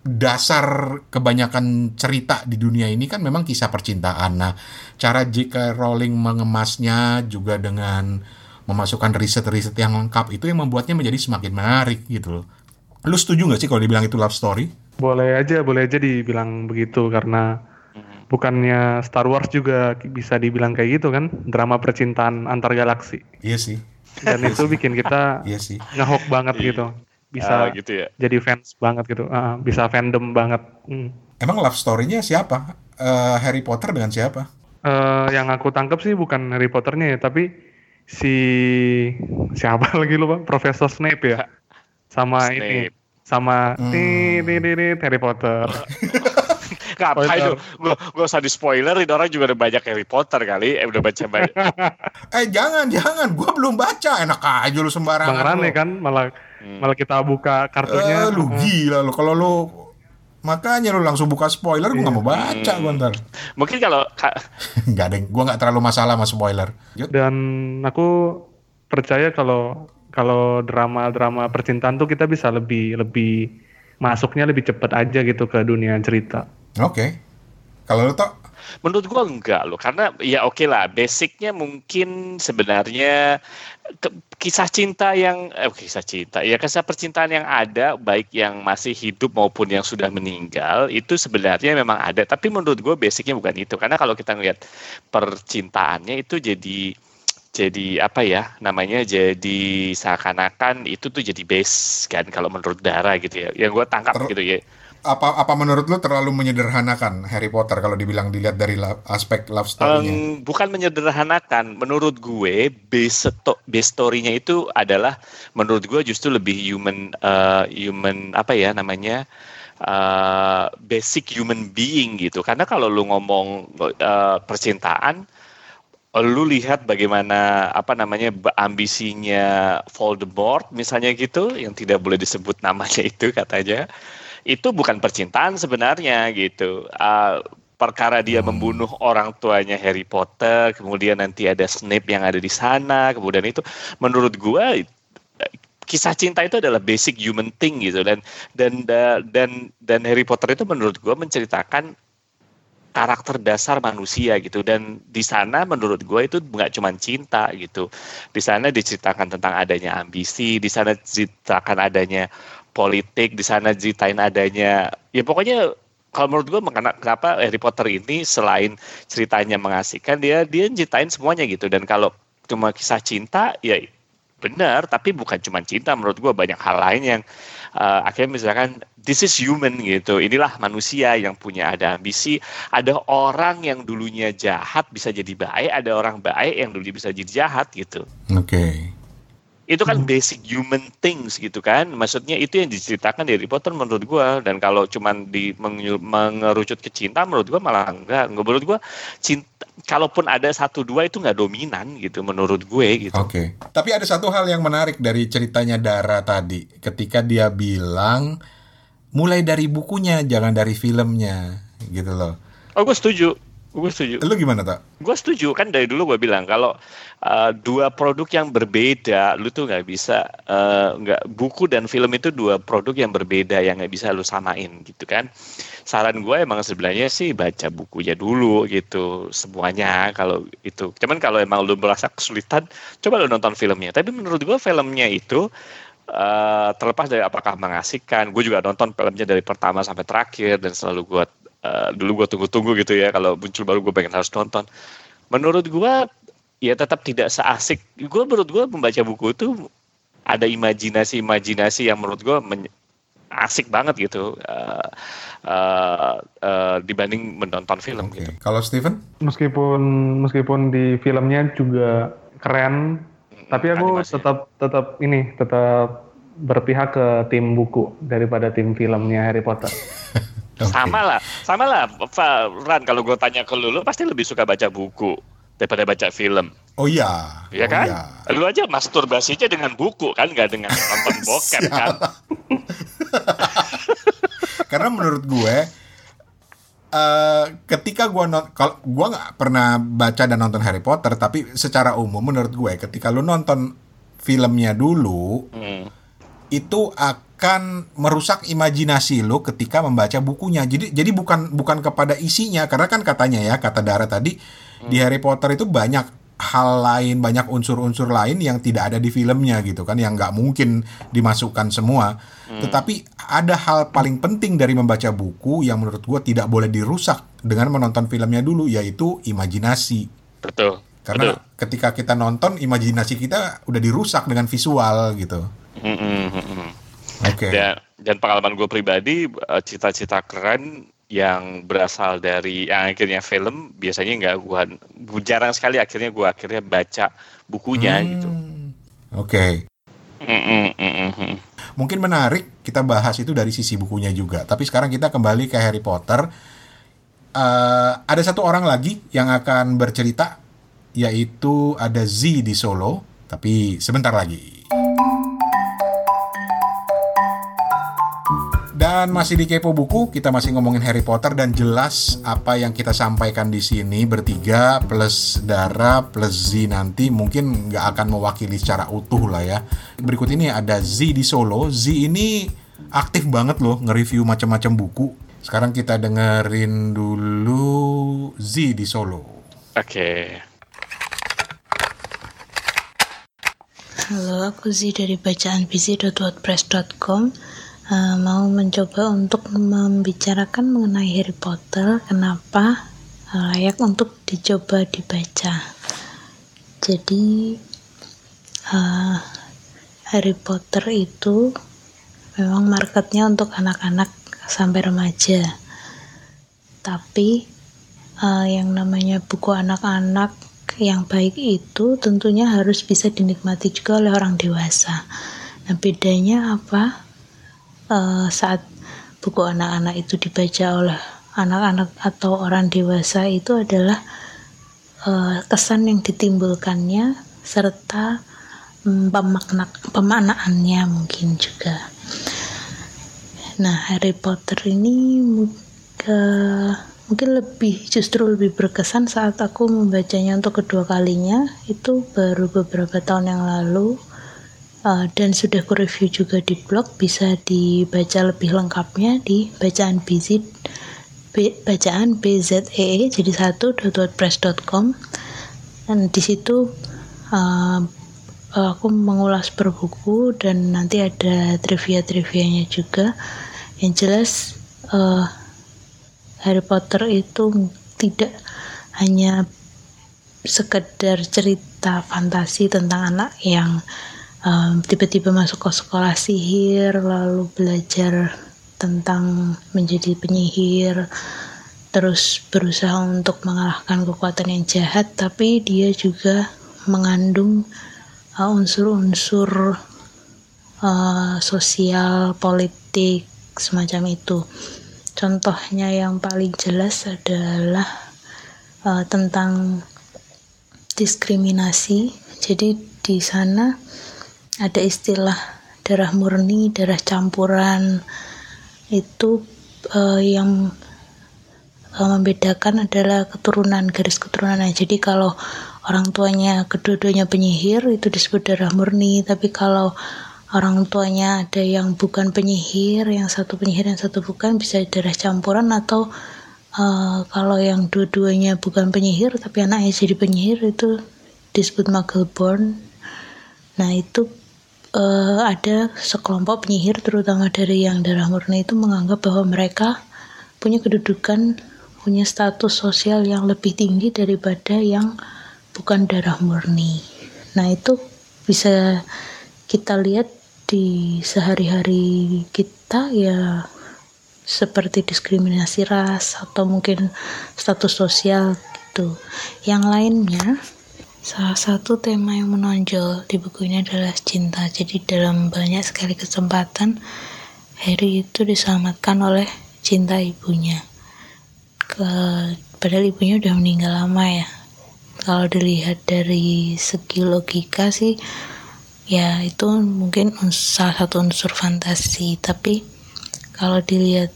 dasar kebanyakan cerita di dunia ini kan memang kisah percintaan. Nah, cara J.K. Rowling mengemasnya juga dengan memasukkan riset-riset yang lengkap itu yang membuatnya menjadi semakin menarik gitu loh. Lu setuju gak sih kalau dibilang itu love story? Boleh aja, boleh aja dibilang begitu karena bukannya Star Wars juga bisa dibilang kayak gitu kan, drama percintaan antar galaksi. Iya sih. Dan itu bikin kita iya sih. ngehok banget gitu. Bisa Ah, gitu ya. jadi fans banget gitu. Ah, bisa fandom banget. Hmm. Emang love story-nya siapa? Eh, Harry Potter dengan siapa? Eh, yang aku tangkap sih bukan Harry Potternya ya, tapi si siapa lagi lupa Profesor Snape ya, sama ini, Snape. sama Hmm. tit, tit, tit, Harry Potter. Ngapain Spoiler. Gua gak usah di spoilerin orang juga udah banyak Harry Potter kali. Eh udah baca banyak. Eh jangan jangan, gua belum baca. Enak aja lu sembarangan. Bang Rane lu. kan malah malah kita buka kartunya. Eh, lu gila lu kalau lu makanya lu langsung buka spoiler gua nggak mau baca gua ntar. Mungkin kalau ka- Nggak ada, gua nggak terlalu masalah sama spoiler. Yuk. Dan aku percaya kalau kalau drama-drama percintaan tuh kita bisa lebih lebih masuknya lebih cepet aja gitu ke dunia cerita. Oke. Kalau lu toh menurut gua enggak loh karena ya oke lah basicnya mungkin sebenarnya ke- kisah cinta yang eh kisah cinta ya kisah percintaan yang ada baik yang masih hidup maupun yang sudah meninggal itu sebenarnya memang ada. Tapi menurut gue basicnya bukan itu. Karena kalau kita ngelihat percintaannya itu jadi jadi apa ya namanya jadi seakan-akan itu tuh jadi base kan kalau menurut Dara gitu ya. Yang gue tangkap gitu ya apa apa menurut lu terlalu menyederhanakan Harry Potter kalau dibilang dilihat dari la- aspek love story-nya? Em, bukan menyederhanakan. Menurut gue, base, sto- base story-nya itu adalah menurut gue justru lebih human, eh, human apa ya namanya, eh, basic human being gitu. Karena kalau lu ngomong eh, percintaan, lu lihat bagaimana apa namanya ambisinya Voldemort misalnya gitu, yang tidak boleh disebut namanya itu katanya itu bukan percintaan sebenarnya gitu. Ah, perkara dia membunuh orang tuanya Harry Potter, kemudian nanti ada Snape yang ada di sana, kemudian itu menurut gua kisah cinta itu adalah basic human thing gitu. Dan dan da- dan dan Harry Potter itu menurut gua menceritakan karakter dasar manusia gitu. Dan di sana menurut gue itu nggak cuma cinta gitu. Di sana diceritakan tentang adanya ambisi di sana diceritakan adanya politik di sana ceritain adanya. Ya pokoknya kalau menurut gue kenapa Harry Potter ini selain ceritanya mengasihkan dia dia ceritain semuanya gitu. Dan kalau cuma kisah cinta ya benar tapi bukan cuma cinta menurut gue banyak hal lain yang uh, akhirnya misalkan this is human gitu. Inilah manusia yang punya ada ambisi ada orang yang dulunya jahat bisa jadi baik ada orang baik yang dulu bisa jadi jahat gitu. Oke. Itu kan basic human things gitu kan. Maksudnya itu yang diceritakan di Harry Potter menurut gua. Dan kalau cuman di mengerucut ke cinta menurut gua malah enggak. Nggak, menurut gua cinta kalaupun ada satu dua itu nggak dominan gitu menurut gue gitu. Oke. Tapi ada satu hal yang menarik dari ceritanya Dara tadi, ketika dia bilang mulai dari bukunya, jangan dari filmnya, gitu loh. oh gue setuju gue setuju. Lu gimana tak? gue setuju. Kan dari dulu gue bilang kalau uh, dua produk yang berbeda lu tuh nggak bisa uh, nggak buku dan film itu dua produk yang berbeda yang nggak bisa lu samain gitu kan? Saran gue emang sebenarnya sih baca bukunya dulu gitu semuanya kalau itu. Cuman kalau emang lu merasa kesulitan coba lu nonton filmnya. Tapi menurut gue filmnya itu uh, terlepas dari apakah mengasihkan gue juga nonton filmnya dari pertama sampai terakhir dan selalu gue uh, dulu gue tunggu-tunggu gitu ya kalau muncul baru gue pengen harus nonton menurut gue ya tetap tidak seasik gue menurut gue membaca buku itu ada imajinasi-imajinasi yang menurut gue men- asik banget gitu uh, uh, uh, dibanding menonton film Oke. gitu. Kalau Steven? meskipun meskipun di filmnya juga keren tapi aku animasinya. tetap tetap ini tetap berpihak ke tim buku daripada tim filmnya Harry Potter Oke. Sama lah, sama lah. Ran, kalau gue tanya ke lu, lu pasti lebih suka baca buku daripada baca film. Oh iya. Iya oh, kan? iya. Lu aja masturbasinya dengan buku kan, nggak dengan nonton bokep kan? Karena menurut gue eh ketika gua non kalau gua nggak pernah baca dan nonton Harry Potter tapi secara umum menurut gue ketika lu nonton filmnya dulu Hmm. itu akan merusak imajinasi lo ketika membaca bukunya. Jadi jadi bukan bukan kepada isinya karena kan katanya ya kata Dara tadi di Harry Potter itu banyak hal lain, banyak unsur-unsur lain yang tidak ada di filmnya gitu kan yang nggak mungkin dimasukkan semua. Tetapi ada hal paling penting dari membaca buku yang menurut gua tidak boleh dirusak dengan menonton filmnya dulu yaitu imajinasi. Betul. Karena Betul. ketika kita nonton imajinasi kita udah dirusak dengan visual gitu. Mm, mm, mm, mm. Oke. Dan, dan pengalaman gue pribadi, eh, cita-cita keren yang berasal dari yang akhirnya film biasanya nggak gue jarang sekali akhirnya gue akhirnya baca bukunya gitu. Hmm, Oke. Mm, mm, mm, mm. Mungkin menarik kita bahas itu dari sisi bukunya juga. Tapi sekarang kita kembali ke Harry Potter. Eh, ada satu orang lagi yang akan bercerita, yaitu ada Z di Solo. Tapi sebentar lagi. Dan masih di Kepo Buku, kita masih ngomongin Harry Potter dan jelas apa yang kita sampaikan di sini bertiga plus Dara plus Z nanti mungkin nggak akan mewakili secara utuh lah ya. Berikut ini ada Z di Solo. Z ini aktif banget loh nge-review macam-macam buku. Sekarang kita dengerin dulu Z di Solo. Oke. Halo, aku Zi dari bacaanbc.wordpress.com Eh, mau mencoba untuk membicarakan mengenai Harry Potter, kenapa eh, layak untuk dicoba dibaca. Jadi eh, Harry Potter itu memang marketnya untuk anak-anak sampai remaja. Tapi eh, yang namanya buku anak-anak yang baik itu tentunya harus bisa dinikmati juga oleh orang dewasa. Nah, bedanya apa? Eh, saat buku anak-anak itu dibaca oleh anak-anak atau orang dewasa itu adalah eh, kesan yang ditimbulkannya serta mm, pemakna pemaknaannya mungkin juga. Nah, Harry Potter ini mungkin lebih justru lebih berkesan saat aku membacanya untuk kedua kalinya itu baru beberapa tahun yang lalu Uh, dan sudah ku review juga di blog bisa dibaca lebih lengkapnya di bacaan BZ B, bacaan BZEE jadi satu .wordpress.com dan di situ uh, aku mengulas per buku dan nanti ada trivia-trivianya juga. Yang jelas uh, Harry Potter itu tidak hanya sekedar cerita fantasi tentang anak yang um, tiba-tiba masuk ke sekolah sihir lalu belajar tentang menjadi penyihir terus berusaha untuk mengalahkan kekuatan yang jahat tapi dia juga mengandung uh, unsur-unsur uh, sosial politik semacam itu. Contohnya yang paling jelas adalah uh, tentang diskriminasi. Jadi di sana ada istilah darah murni darah campuran. Itu uh, yang uh, membedakan adalah keturunan garis keturunan jadi kalau orang tuanya kedua-duanya penyihir itu disebut darah murni. Tapi kalau orang tuanya ada yang bukan penyihir yang satu penyihir yang satu bukan bisa darah campuran. Atau uh, kalau yang dua-duanya bukan penyihir tapi anaknya jadi penyihir itu disebut muggle born. Nah itu uh, ada sekelompok penyihir terutama dari yang darah murni itu menganggap bahwa mereka punya kedudukan punya status sosial yang lebih tinggi daripada yang bukan darah murni. Nah itu bisa kita lihat di sehari-hari kita ya seperti diskriminasi ras atau mungkin status sosial gitu. Yang lainnya Salah satu tema yang menonjol di buku ini adalah cinta. Jadi dalam banyak sekali kesempatan Harry itu diselamatkan oleh cinta ibunya. Ke, padahal ibunya udah meninggal lama ya. Kalau dilihat dari segi logika sih ya itu mungkin salah satu unsur fantasi. Tapi kalau dilihat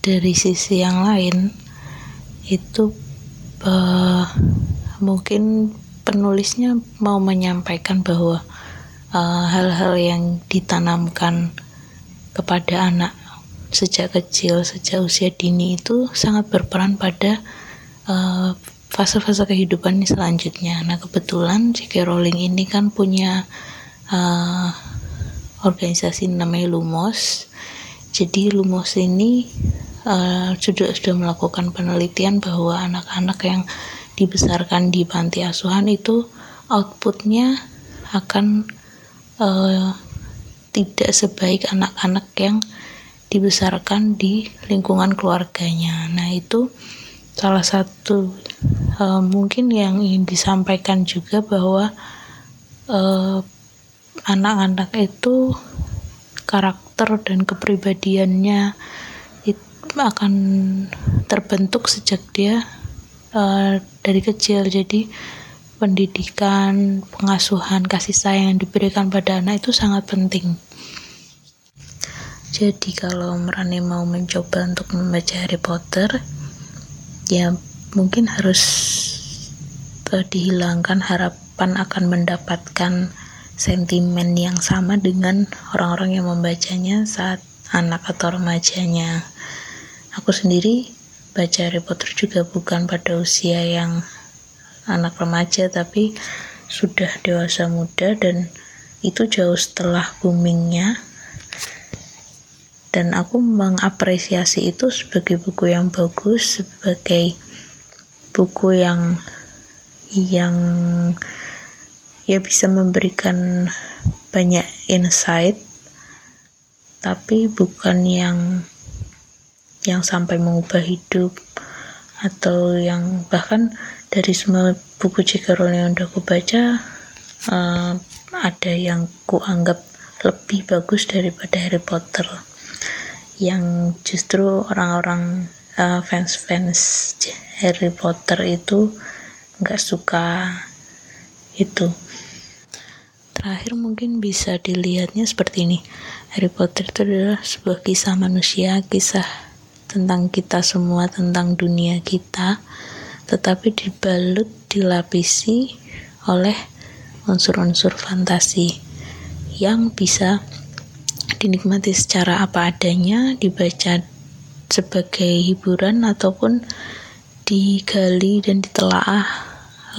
dari sisi yang lain itu uh, mungkin penulisnya mau menyampaikan bahwa uh, hal-hal uh, yang ditanamkan kepada anak sejak kecil, sejak usia dini itu sangat berperan pada uh, fase-fase uh, kehidupan selanjutnya. Nah kebetulan J.K. Rowling ini kan punya uh, organisasi namanya Lumos. Jadi Lumos ini uh, sudah sudah melakukan penelitian bahwa anak-anak yang dibesarkan di panti asuhan itu outputnya akan uh, tidak sebaik anak-anak yang dibesarkan di lingkungan keluarganya. Nah itu salah satu uh, mungkin yang ingin disampaikan juga bahwa eh, anak-anak itu karakter dan kepribadiannya itu akan terbentuk sejak dia uh, dari kecil jadi pendidikan pengasuhan kasih sayang yang diberikan pada anak itu sangat penting. Jadi kalau Merani mau mencoba untuk membaca Harry Potter ya mungkin harus dihilangkan harapan akan mendapatkan sentimen yang sama dengan orang-orang yang membacanya saat anak atau remajanya. Aku sendiri baca Harry Potter juga bukan pada usia yang anak remaja tapi sudah dewasa muda dan itu jauh setelah boomingnya. Dan aku mengapresiasi itu sebagai buku yang bagus sebagai buku yang yang ya bisa memberikan banyak insight tapi bukan yang yang sampai mengubah hidup atau yang bahkan dari semua buku J.K. Rowling yang udah aku baca uh, ada yang ku anggap lebih bagus daripada Harry Potter yang justru orang-orang uh, fans-fans Harry Potter itu nggak suka itu terakhir mungkin bisa dilihatnya seperti ini Harry Potter itu adalah sebuah kisah manusia kisah tentang kita semua, tentang dunia kita, tetapi dibalut, dilapisi oleh unsur-unsur fantasi yang bisa dinikmati secara apa adanya, dibaca sebagai hiburan ataupun digali dan ditelaah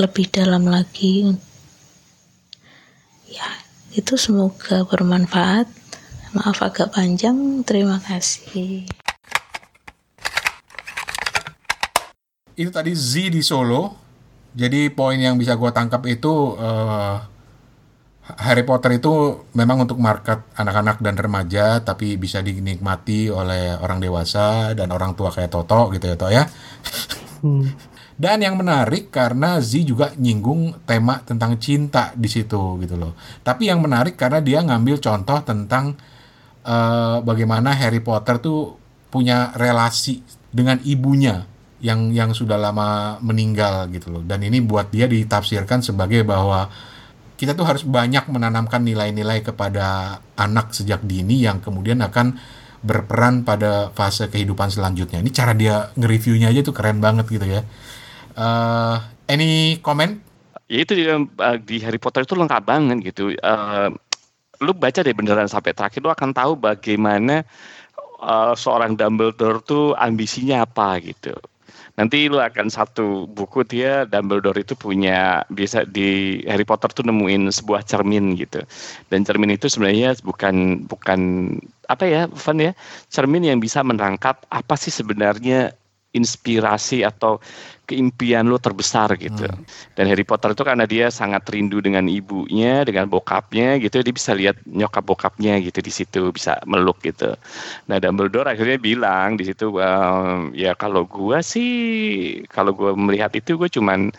lebih dalam lagi. Ya, itu semoga bermanfaat. Maaf agak panjang, terima kasih. Itu tadi Z di Solo. Jadi poin yang bisa gue tangkap itu eh, Harry Potter itu memang untuk market anak-anak dan remaja, tapi bisa dinikmati oleh orang dewasa dan orang tua kayak Toto gitu ya, Toto ya. Dan yang menarik karena Z juga nyinggung tema tentang cinta di situ gitu loh. Tapi yang menarik karena dia ngambil contoh tentang eh, bagaimana Harry Potter tuh punya relasi dengan ibunya yang yang sudah lama meninggal gitu loh. Dan ini buat dia ditafsirkan sebagai bahwa kita tuh harus banyak menanamkan nilai-nilai kepada anak sejak dini yang kemudian akan berperan pada fase kehidupan selanjutnya. Ini cara dia nge-reviewnya aja tuh keren banget gitu ya. Eh, any comment? Ya itu di, eh, di Harry Potter itu lengkap banget gitu. Eh, lu baca deh beneran sampai terakhir lu akan tahu bagaimana eh, seorang Dumbledore tuh ambisinya apa gitu. Nanti lu akan satu buku dia Dumbledore itu punya bisa di Harry Potter tuh nemuin sebuah cermin gitu. Dan cermin itu sebenarnya bukan bukan apa ya, Van ya, cermin yang bisa menangkap apa sih sebenarnya inspirasi atau keimpian lo terbesar gitu. Dan Harry Potter itu karena dia sangat rindu dengan ibunya, dengan bokapnya gitu, dia bisa lihat nyokap bokapnya gitu di situ, bisa meluk gitu. Nah, Dumbledore akhirnya bilang di situ ehm, ya kalau gua sih kalau gua melihat itu gue cuman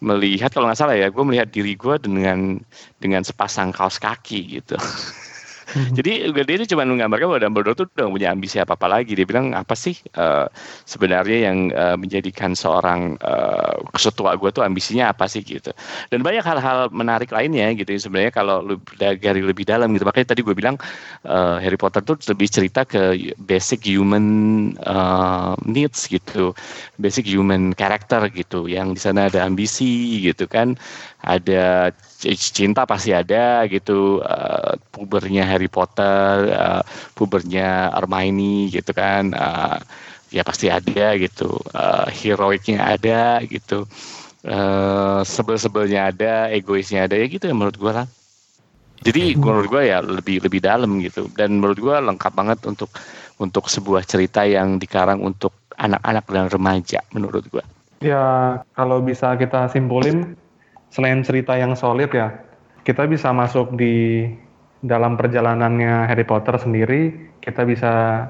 melihat kalau nggak salah ya, gue melihat diri gua dengan dengan sepasang kaos kaki gitu. Jadi juga dia itu cuma menggambarkan bahwa Dumbledore tuh udah punya ambisi apa apa lagi. Dia bilang apa sih eh, sebenarnya yang eh, menjadikan seorang uh, kesetua gue tuh ambisinya apa sih gitu. Dan banyak hal-hal menarik lainnya gitu. Sebenarnya kalau lu dari lebih dalam gitu. Makanya tadi gue bilang eh, Harry Potter tuh lebih cerita ke basic human eh, needs gitu, basic human character gitu. Yang di sana ada ambisi gitu kan, ada cinta pasti ada gitu pubernya Harry Potter eh, pubernya Hermione gitu kan eh, ya pasti ada gitu. Eh, heroiknya ada gitu. Eh, sebel-sebelnya ada egoisnya ada ya gitu ya menurut gua lah. Jadi menurut gua ya lebih lebih dalam gitu. Dan menurut gua lengkap banget untuk untuk sebuah cerita yang dikarang untuk anak-anak dan remaja menurut gua. Ya, kalau bisa kita simpulin, selain cerita yang solid ya, kita bisa masuk di dalam perjalanannya Harry Potter sendiri, kita bisa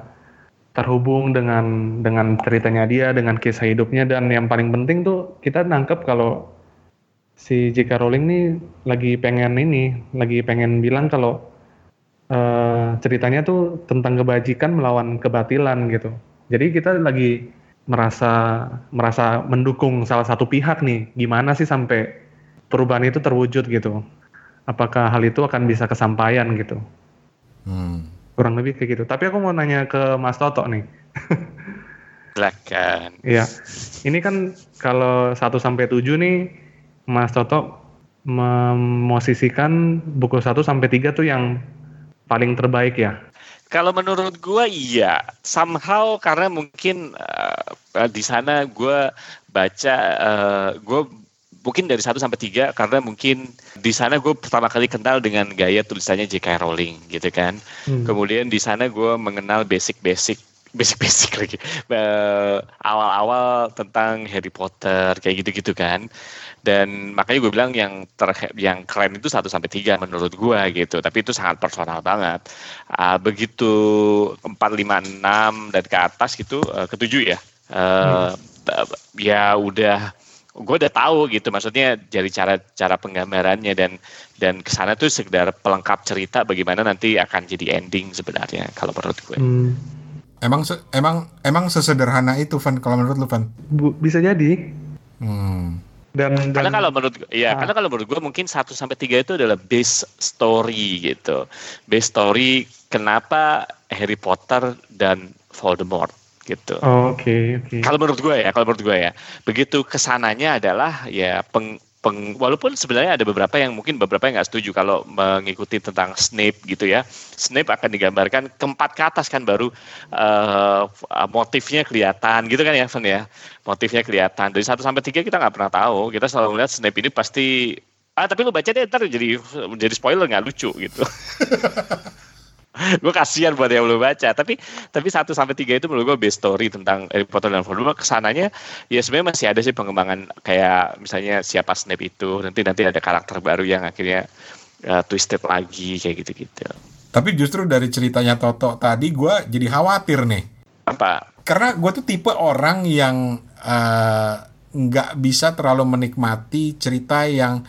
terhubung dengan dengan ceritanya dia, dengan kisah hidupnya, dan yang paling penting tuh kita nangkep kalau si J.K. Rowling nih lagi pengen ini, lagi pengen bilang kalau eh, ceritanya tuh tentang kebajikan melawan kebatilan gitu. Jadi kita lagi merasa merasa mendukung salah satu pihak nih. Gimana sih sampai perubahan itu terwujud gitu? Apakah hal itu akan bisa kesampaian gitu? Hmm. Kurang lebih kayak gitu. Tapi aku mau nanya ke Mas Toto nih. silakan Iya. Ini kan kalau 1 sampai 7 nih Mas Toto memosisikan buku 1 sampai 3 tuh yang paling terbaik ya. Kalau menurut gua iya, somehow karena mungkin eh, di sana gua baca eh, gua mungkin dari 1 sampai 3 karena mungkin di sana gue pertama kali kenal dengan gaya tulisannya J.K. Rowling gitu kan. Hmm. Kemudian di sana gue mengenal basic-basic basic-basic lagi Eh, awal-awal tentang Harry Potter kayak gitu-gitu kan. Dan makanya gue bilang yang ter yang keren itu 1 sampai 3 menurut gue gitu. Tapi itu sangat personal banget. Ah, begitu 4 5 6 dan ke atas gitu eh, ketujuh ya. Eh, ya udah gue udah tahu gitu maksudnya dari cara cara penggambarannya dan dan ke sana tuh sekedar pelengkap cerita bagaimana nanti akan jadi ending sebenarnya kalau menurut gue Hmm. Emang se- emang emang sesederhana itu Van kalau menurut lu Van? Bu- bisa jadi. Hmm. Dan, dan karena kalau menurut ya Ah. karena kalau menurut gue mungkin 1 sampai 3 itu adalah base story gitu base story kenapa Harry Potter dan Voldemort gitu Oh, oke oke. Kalau menurut gue ya, kalau menurut gue ya, begitu ke sananya adalah ya peng, peng- walaupun sebenarnya ada beberapa yang mungkin beberapa yang nggak setuju kalau mengikuti tentang Snape gitu ya. Snape akan digambarkan keempat ke atas kan baru eh, motifnya kelihatan gitu kan ya, Van ya. Motifnya kelihatan. Dari 1 sampai 3 kita nggak pernah tahu. Kita selalu melihat Snape ini pasti ah tapi lu baca deh ntar jadi jadi spoiler nggak lucu gitu. gue kasihan buat yang belum baca. Tapi tapi satu sampai tiga itu menurut gue best story tentang Harry Potter dan Voldemort. Ke sananya ya sebenarnya masih ada sih pengembangan kayak misalnya siapa Snape itu. Nanti nanti ada karakter baru yang akhirnya uh, twisted lagi kayak gitu-gitu. Tapi justru dari ceritanya Toto tadi gue jadi khawatir nih. apa? Karena gue tuh tipe orang yang eh, nggak bisa terlalu menikmati cerita yang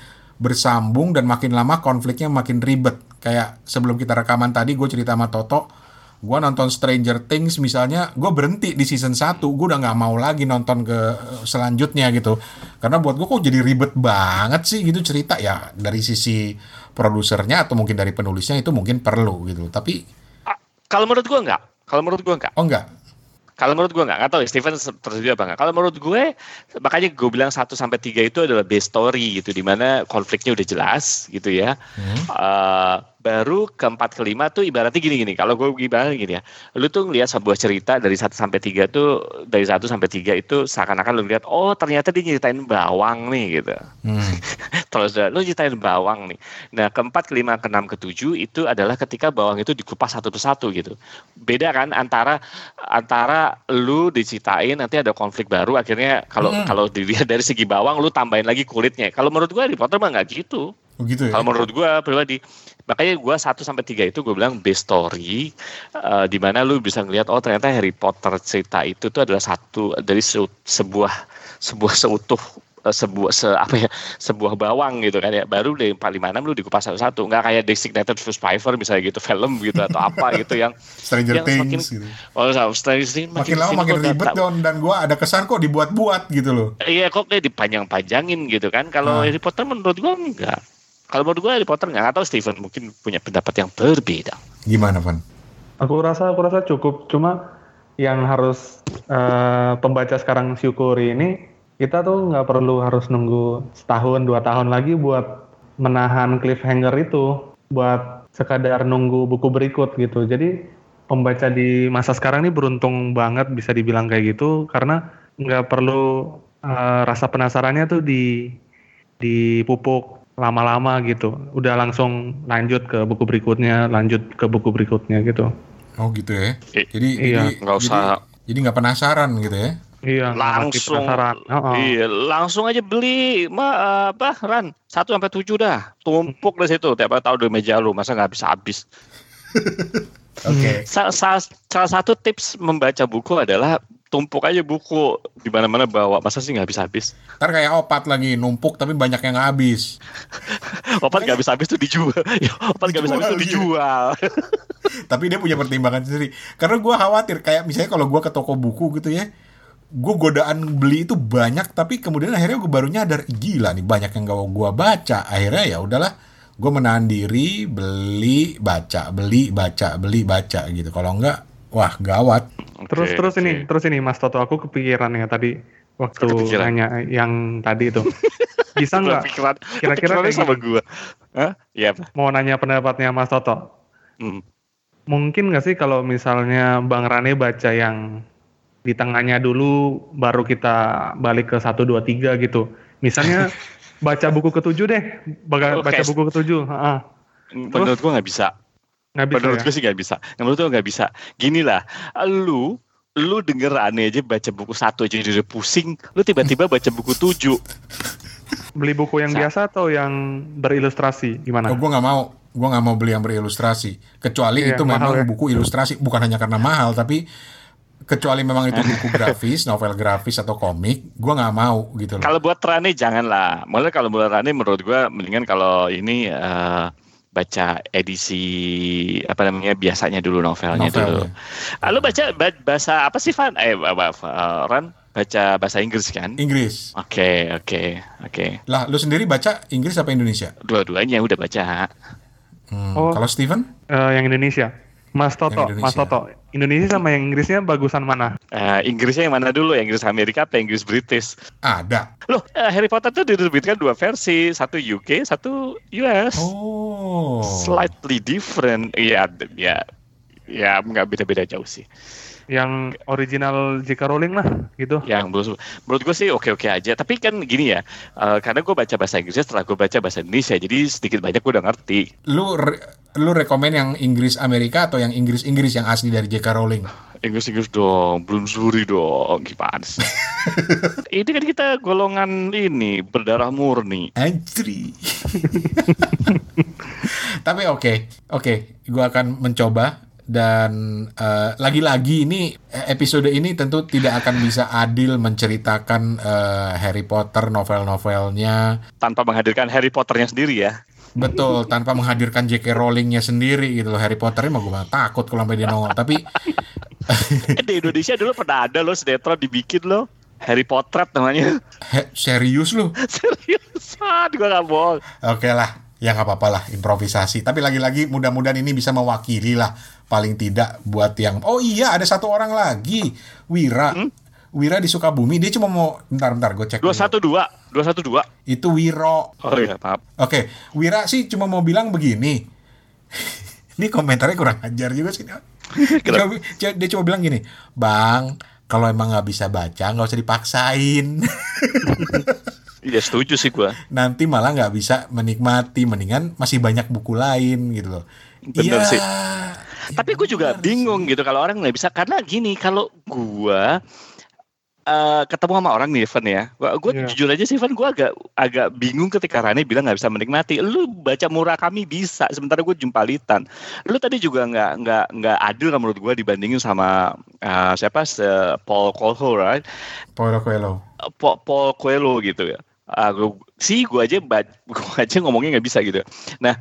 bersambung dan makin lama konfliknya makin ribet. Kayak sebelum kita rekaman tadi gue cerita sama Toto, gue nonton Stranger Things misalnya, gue berhenti di season 1, gue udah nggak mau lagi nonton ke eh, selanjutnya gitu. Karena buat gue kok jadi ribet banget sih gitu cerita ya dari sisi produsernya atau mungkin dari penulisnya itu mungkin perlu gitu. Tapi kalau menurut gue enggak kalau menurut gue enggak oh enggak, Kalau menurut gue nggak, nggak tahu ya Steven tersedia apa nggak. Kalau menurut gue, makanya gue bilang 1 sampai tiga itu adalah base story gitu, di mana konfliknya udah jelas gitu ya. Eh, baru keempat kelima tuh ibaratnya gini-gini. Kalau gue ibaratnya gini ya, lu tuh ngelihat sebuah cerita dari 1 sampai tiga tuh dari 1 sampai tiga itu seakan-akan lu lihat, oh ternyata dia nyeritain bawang nih gitu. Hmm. Terus lu ceritain bawang nih. Nah, keempat, kelima, keenam, ketujuh itu adalah ketika bawang itu dikupas satu persatu gitu. Beda kan antara antara lu diceritain nanti ada konflik baru akhirnya kalau Hmm. kalau dilihat dari segi bawang lu tambahin lagi kulitnya. Kalau menurut gua Harry Potter mah nggak gitu. Begitu ya. Kalau menurut gua pribadi, makanya gua 1 sampai 3 itu gue bilang best story eh, di mana lu bisa ngelihat oh ternyata Harry Potter cerita itu tuh adalah satu dari se- sebuah sebuah seutuh eh, sebuah se, apa ya sebuah bawang gitu kan ya baru dari 456 lu dikupas satu-satu nggak kayak Designated Survivor misalnya gitu film gitu atau apa gitu yang Stranger yang Things semakin- gitu. oh Stranger Things Makin lama makin gua nggak ribet dan dan gue ada kesan kok dibuat-buat gitu loh. Iya kok kayak dipanjang-panjangin gitu kan. Kalau Ah. Harry Potter menurut gua enggak. Kalau menurut gua Harry Potter enggak atau Steven mungkin punya pendapat yang berbeda. Gimana Van? Aku rasa aku rasa cukup cuma yang harus eh, pembaca sekarang syukuri ini kita tuh nggak perlu harus nunggu setahun dua tahun lagi buat menahan cliffhanger itu buat sekadar nunggu buku berikut gitu. Jadi pembaca di masa sekarang ini beruntung banget bisa dibilang kayak gitu karena nggak perlu eh, rasa penasarannya tuh di dipupuk lama-lama gitu. Udah langsung lanjut ke buku berikutnya, lanjut ke buku berikutnya gitu. Oh gitu ya. Jadi iya, jadi nggak usah- Jadi, jadi nggak penasaran gitu ya. Iya, langsung penasaran. Oh, iya langsung aja beli ma apa ran 1 sampai 7 dah tumpuk di situ tiap hari tahu di meja lu masa nggak bisa habis Oke. Sa- sa- salah satu tips membaca buku adalah tumpuk aja buku di mana-mana bawa masa sih nggak bisa habis Ntar kayak opat lagi numpuk tapi banyak yang nggak habis. opat nggak bisa habis tuh dijual Ya, opat nggak bisa habis tuh Dijual, iya. tapi dia punya pertimbangan sendiri. Karena gue khawatir kayak misalnya kalau gue ke toko buku gitu ya, gue godaan beli itu banyak tapi kemudian akhirnya gue baru nyadar gila nih banyak yang gak gue baca. Akhirnya ya udahlah, gue menahan diri beli baca beli baca beli baca gitu. Kalau enggak, wah gawat. Terus Oke, terus oke. ini, terus ini Mas Toto aku kepikiran ya tadi waktu Kepikiran? nanya yang tadi itu. Bisa nggak Kira-kira sama gini. gua. Hah? Iya apa? mau nanya pendapatnya Mas Toto? Hmm. Mungkin nggak sih kalau misalnya Bang Rane baca yang di tengahnya dulu baru kita balik ke 1 2 3 gitu. Misalnya baca buku ketujuh deh, baga- Oke. baca buku ketujuh, heeh. Menurut gua nggak bisa. Nggak bisa Menurut ya? gue sih nggak bisa. Menurut gue nggak bisa. Gini lah, lu lu denger aneh aja baca buku satu aja udah pusing, lu tiba-tiba baca buku tujuh. Beli buku yang Sa- biasa atau yang berilustrasi gimana? Oh, gue nggak mau, gue nggak mau beli yang berilustrasi. Kecuali Iya, itu memang ya. buku ilustrasi, bukan hanya karena mahal, tapi kecuali memang itu buku grafis, novel grafis atau komik, gue nggak mau gitu loh. Kalau buat Rane janganlah. Malah kalau buat Rane menurut gue mendingan kalau ini eh, baca edisi apa namanya biasanya dulu novelnya dulu. Novelnya. Ah, lu baca ba- bahasa apa sih Van? Eh, apa, eh, Ran baca bahasa Inggris kan? Inggris. Oke, oke, oke. Lah, lu sendiri baca Inggris apa Indonesia? Dua-duanya udah baca. Hmm, Oh. Kalau Steven? Eh, yang Indonesia. Mas Toto, Yang Mas. Toto. Indonesia sama yang Inggrisnya bagusan mana? Eh, Inggrisnya yang mana dulu? Inggris Amerika apa Inggris British? Ada. Loh, eh, Harry Potter tuh diterbitkan dua versi, satu UK, satu US. Oh. Slightly different, ya, ya, ya nggak beda-beda jauh sih. Yang original J.K. Rowling lah gitu. yang menurut, menurut gue sih oke-oke aja. Tapi kan gini ya, eh, karena gue baca bahasa Inggrisnya setelah gue baca bahasa Indonesia, jadi sedikit banyak gue udah ngerti. Lu re- lu rekomen yang Inggris Amerika atau yang Inggris Inggris yang asli dari J.K. Rowling? Inggris-Inggris dong, belum suri dong, gimana sih? ini kan kita golongan ini berdarah murni. Anjri. Tapi oke, oke, gua akan mencoba dan eh, lagi-lagi ini eh, episode ini tentu tidak akan bisa adil menceritakan eh, Harry Potter novel-novelnya Tanpa menghadirkan Harry Potternya sendiri ya. betul tanpa menghadirkan J.K. Rowlingnya sendiri gitu loh Harry Potternya mah gue takut kalau sampai dia nongol tapi di Indonesia dulu pernah ada loh sinetron dibikin loh. Harry Potter namanya. he, serius lu Seriusan, gue gak bohong. Oke lah, ya nggak apa-apa lah improvisasi. Tapi lagi-lagi mudah-mudahan ini bisa mewakili lah paling tidak buat yang. Oh iya, ada satu orang lagi, Wira. Wira di Sukabumi. Dia cuma mau, bentar-bentar, gue cek. Dua satu dua, dua satu dua. Itu Wiro. Oh iya maaf. Oke, Wira sih cuma mau bilang begini. ini komentarnya kurang ajar juga sih. Dia dia cuma bilang gini, Bang, kalau emang nggak bisa baca nggak usah dipaksain. Iya setuju sih gue. nanti malah nggak bisa menikmati mendingan masih banyak buku lain gitu loh Bener Iya. sih. Tapi gue juga bingung gitu kalau orang nggak bisa karena gini kalau gue eh ketemu sama orang nih Evan ya, gue Iya. jujur aja sih Evan gue agak agak bingung ketika Rane bilang nggak bisa menikmati. Lu baca murah kami bisa, sementara gue jumpalitan. Lu tadi juga nggak nggak nggak adil lah menurut gue dibandingin sama eh, siapa se Paul Coelho, right? Paulo Coelho Paul, Paul Coelho gitu ya. Ah, gua, sih gue aja gua aja ngomongnya nggak bisa gitu. Nah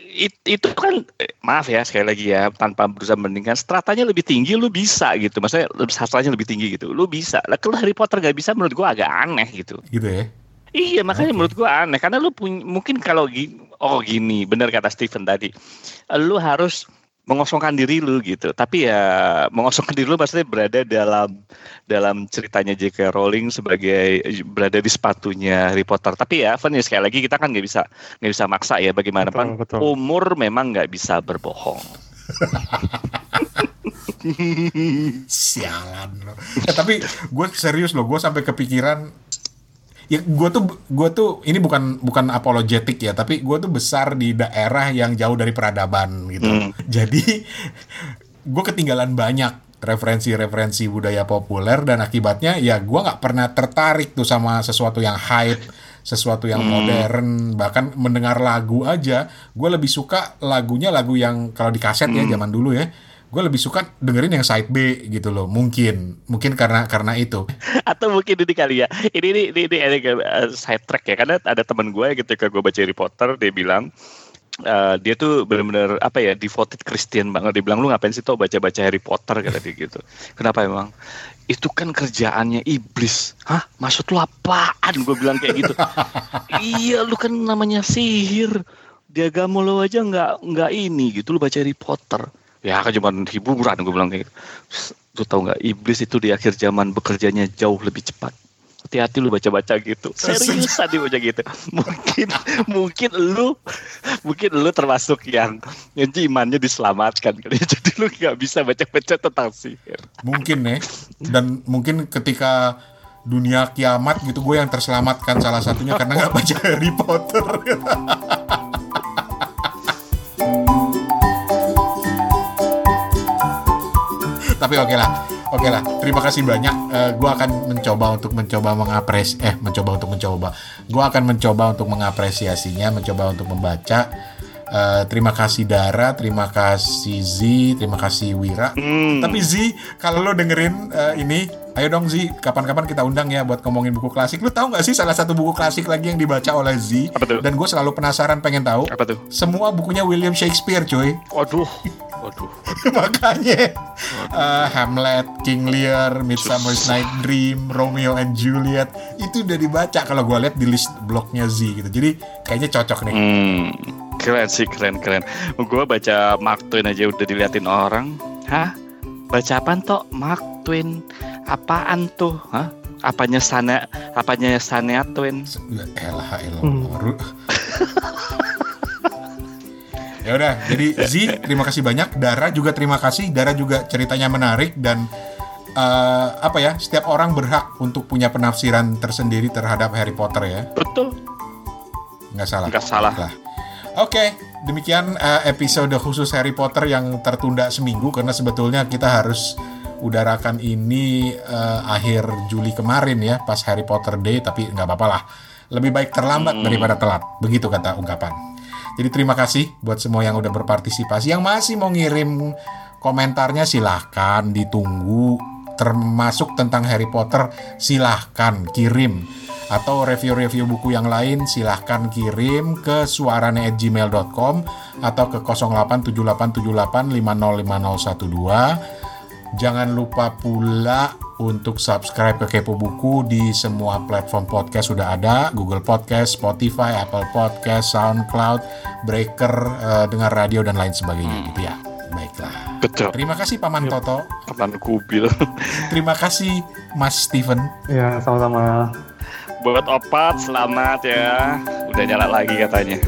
it- itu kan maaf ya sekali lagi ya tanpa berusaha membandingkan stratanya lebih tinggi lu bisa gitu. Maksudnya sastranya lebih tinggi gitu. Lu bisa. Lah kalau Harry Potter nggak bisa menurut gua agak aneh gitu. Gitu ya? Iya makanya menurut gua aneh. Karena lu punya mungkin kalau gi- oh gini. Benar kata Stephen tadi. Lu harus mengosongkan diri lu gitu tapi ya mengosongkan diri lu maksudnya berada dalam dalam ceritanya J.K. Rowling sebagai berada di sepatunya Harry Potter tapi ya Van ya sekali lagi kita kan nggak bisa nggak bisa maksa ya bagaimanapun Betul, betul. umur memang nggak bisa berbohong sialan Eh, tapi gue serius loh gue sampai kepikiran ya gue tuh gue tuh ini bukan bukan apologetik ya tapi gue tuh besar di daerah yang jauh dari peradaban gitu. Hmm. jadi gue ketinggalan banyak referensi-referensi budaya populer dan akibatnya ya gue nggak pernah tertarik tuh sama sesuatu yang hype sesuatu yang modern. Bahkan mendengar lagu aja gue lebih suka lagunya lagu yang kalau di kaset ya zaman dulu ya gue lebih suka dengerin yang side B gitu loh mungkin. Mungkin karena karena itu. Atau mungkin ini kali ya. Ini ini ini, ini ada uh, side track ya. Karena ada teman gue ketika gue baca Harry Potter dia bilang uh, dia tuh benar-benar apa ya devoted Christian banget. Dia bilang lu ngapain sih tuh baca-baca Harry Potter? kata dia gitu. Kenapa emang? Itu kan kerjaannya iblis. Hah? Maksud lu apaan? Gue bilang kayak gitu. Iya lu kan namanya sihir. Di agama lo aja nggak nggak ini gitu lu baca Harry Potter ya kan cuma hiburan gue bilang kayak gitu. Lu tahu nggak iblis itu di akhir zaman bekerjanya jauh lebih cepat. Hati-hati lu baca-baca gitu. Seriusan dia baca gitu. Mungkin mungkin lu mungkin lu termasuk yang yang imannya diselamatkan kali ya. jadi lu nggak bisa baca-baca tentang sihir. Mungkin ya. Dan mungkin ketika dunia kiamat gitu gue yang terselamatkan salah satunya karena nggak baca Harry Potter tapi oke lah oke lah. Terima kasih banyak. Eh, gue akan mencoba untuk mencoba mengapres eh mencoba untuk mencoba. Gue akan mencoba untuk mengapresiasinya mencoba untuk membaca Eh, terima kasih Dara terima kasih Z terima kasih Wira Hmm. tapi Z, kalau lo dengerin eh, ini, ayo dong Z, kapan-kapan kita undang ya buat ngomongin buku klasik. Lo tahu nggak sih salah satu buku klasik lagi yang dibaca oleh Z? Apa tuh? Dan gue selalu penasaran pengen tahu. apa tuh Semua bukunya William Shakespeare, coy. waduh waduh Makanya eh, Hamlet, King Lear, Midsummer's Night Dream, Romeo and Juliet itu udah dibaca kalau gue lihat di list blognya Z gitu. Jadi kayaknya cocok nih. Hmm, keren sih, keren keren. Gue baca Mark Twain aja udah diliatin orang. Hah? Baca apaan toh? Mark Twain. Apaan tuh? Hah? Apanya sana? Apanya Sanea Twain? Ya Elah, elah. Hmm. Ya udah, jadi Z terima kasih banyak, Dara juga terima kasih, Dara juga ceritanya menarik dan eh, apa ya, setiap orang berhak untuk punya penafsiran tersendiri terhadap Harry Potter ya, Betul. nggak salah. Nggak salah. Lah. Oke, demikian eh, episode khusus Harry Potter yang tertunda seminggu karena sebetulnya kita harus udarakan ini eh, akhir Juli kemarin ya, pas Harry Potter Day, tapi nggak apa-apa lah. Lebih baik terlambat daripada telat, begitu kata ungkapan. Jadi terima kasih buat semua yang udah berpartisipasi. Yang masih mau ngirim komentarnya silahkan ditunggu. Termasuk tentang Harry Potter silahkan kirim. Atau review-review buku yang lain silahkan kirim ke suarane@gmail.com atau ke 087878505012. Jangan lupa pula untuk subscribe ke Kepo Buku di semua platform podcast sudah ada, Google Podcast, Spotify, Apple Podcast, SoundCloud, Breaker, eh, dengar radio dan lain sebagainya gitu ya. Baiklah. Betul. Terima kasih Paman Toto. Kapan kubil. Terima kasih Mas Steven. Ya, sama-sama. Buat opat, selamat ya. Udah nyala lagi katanya.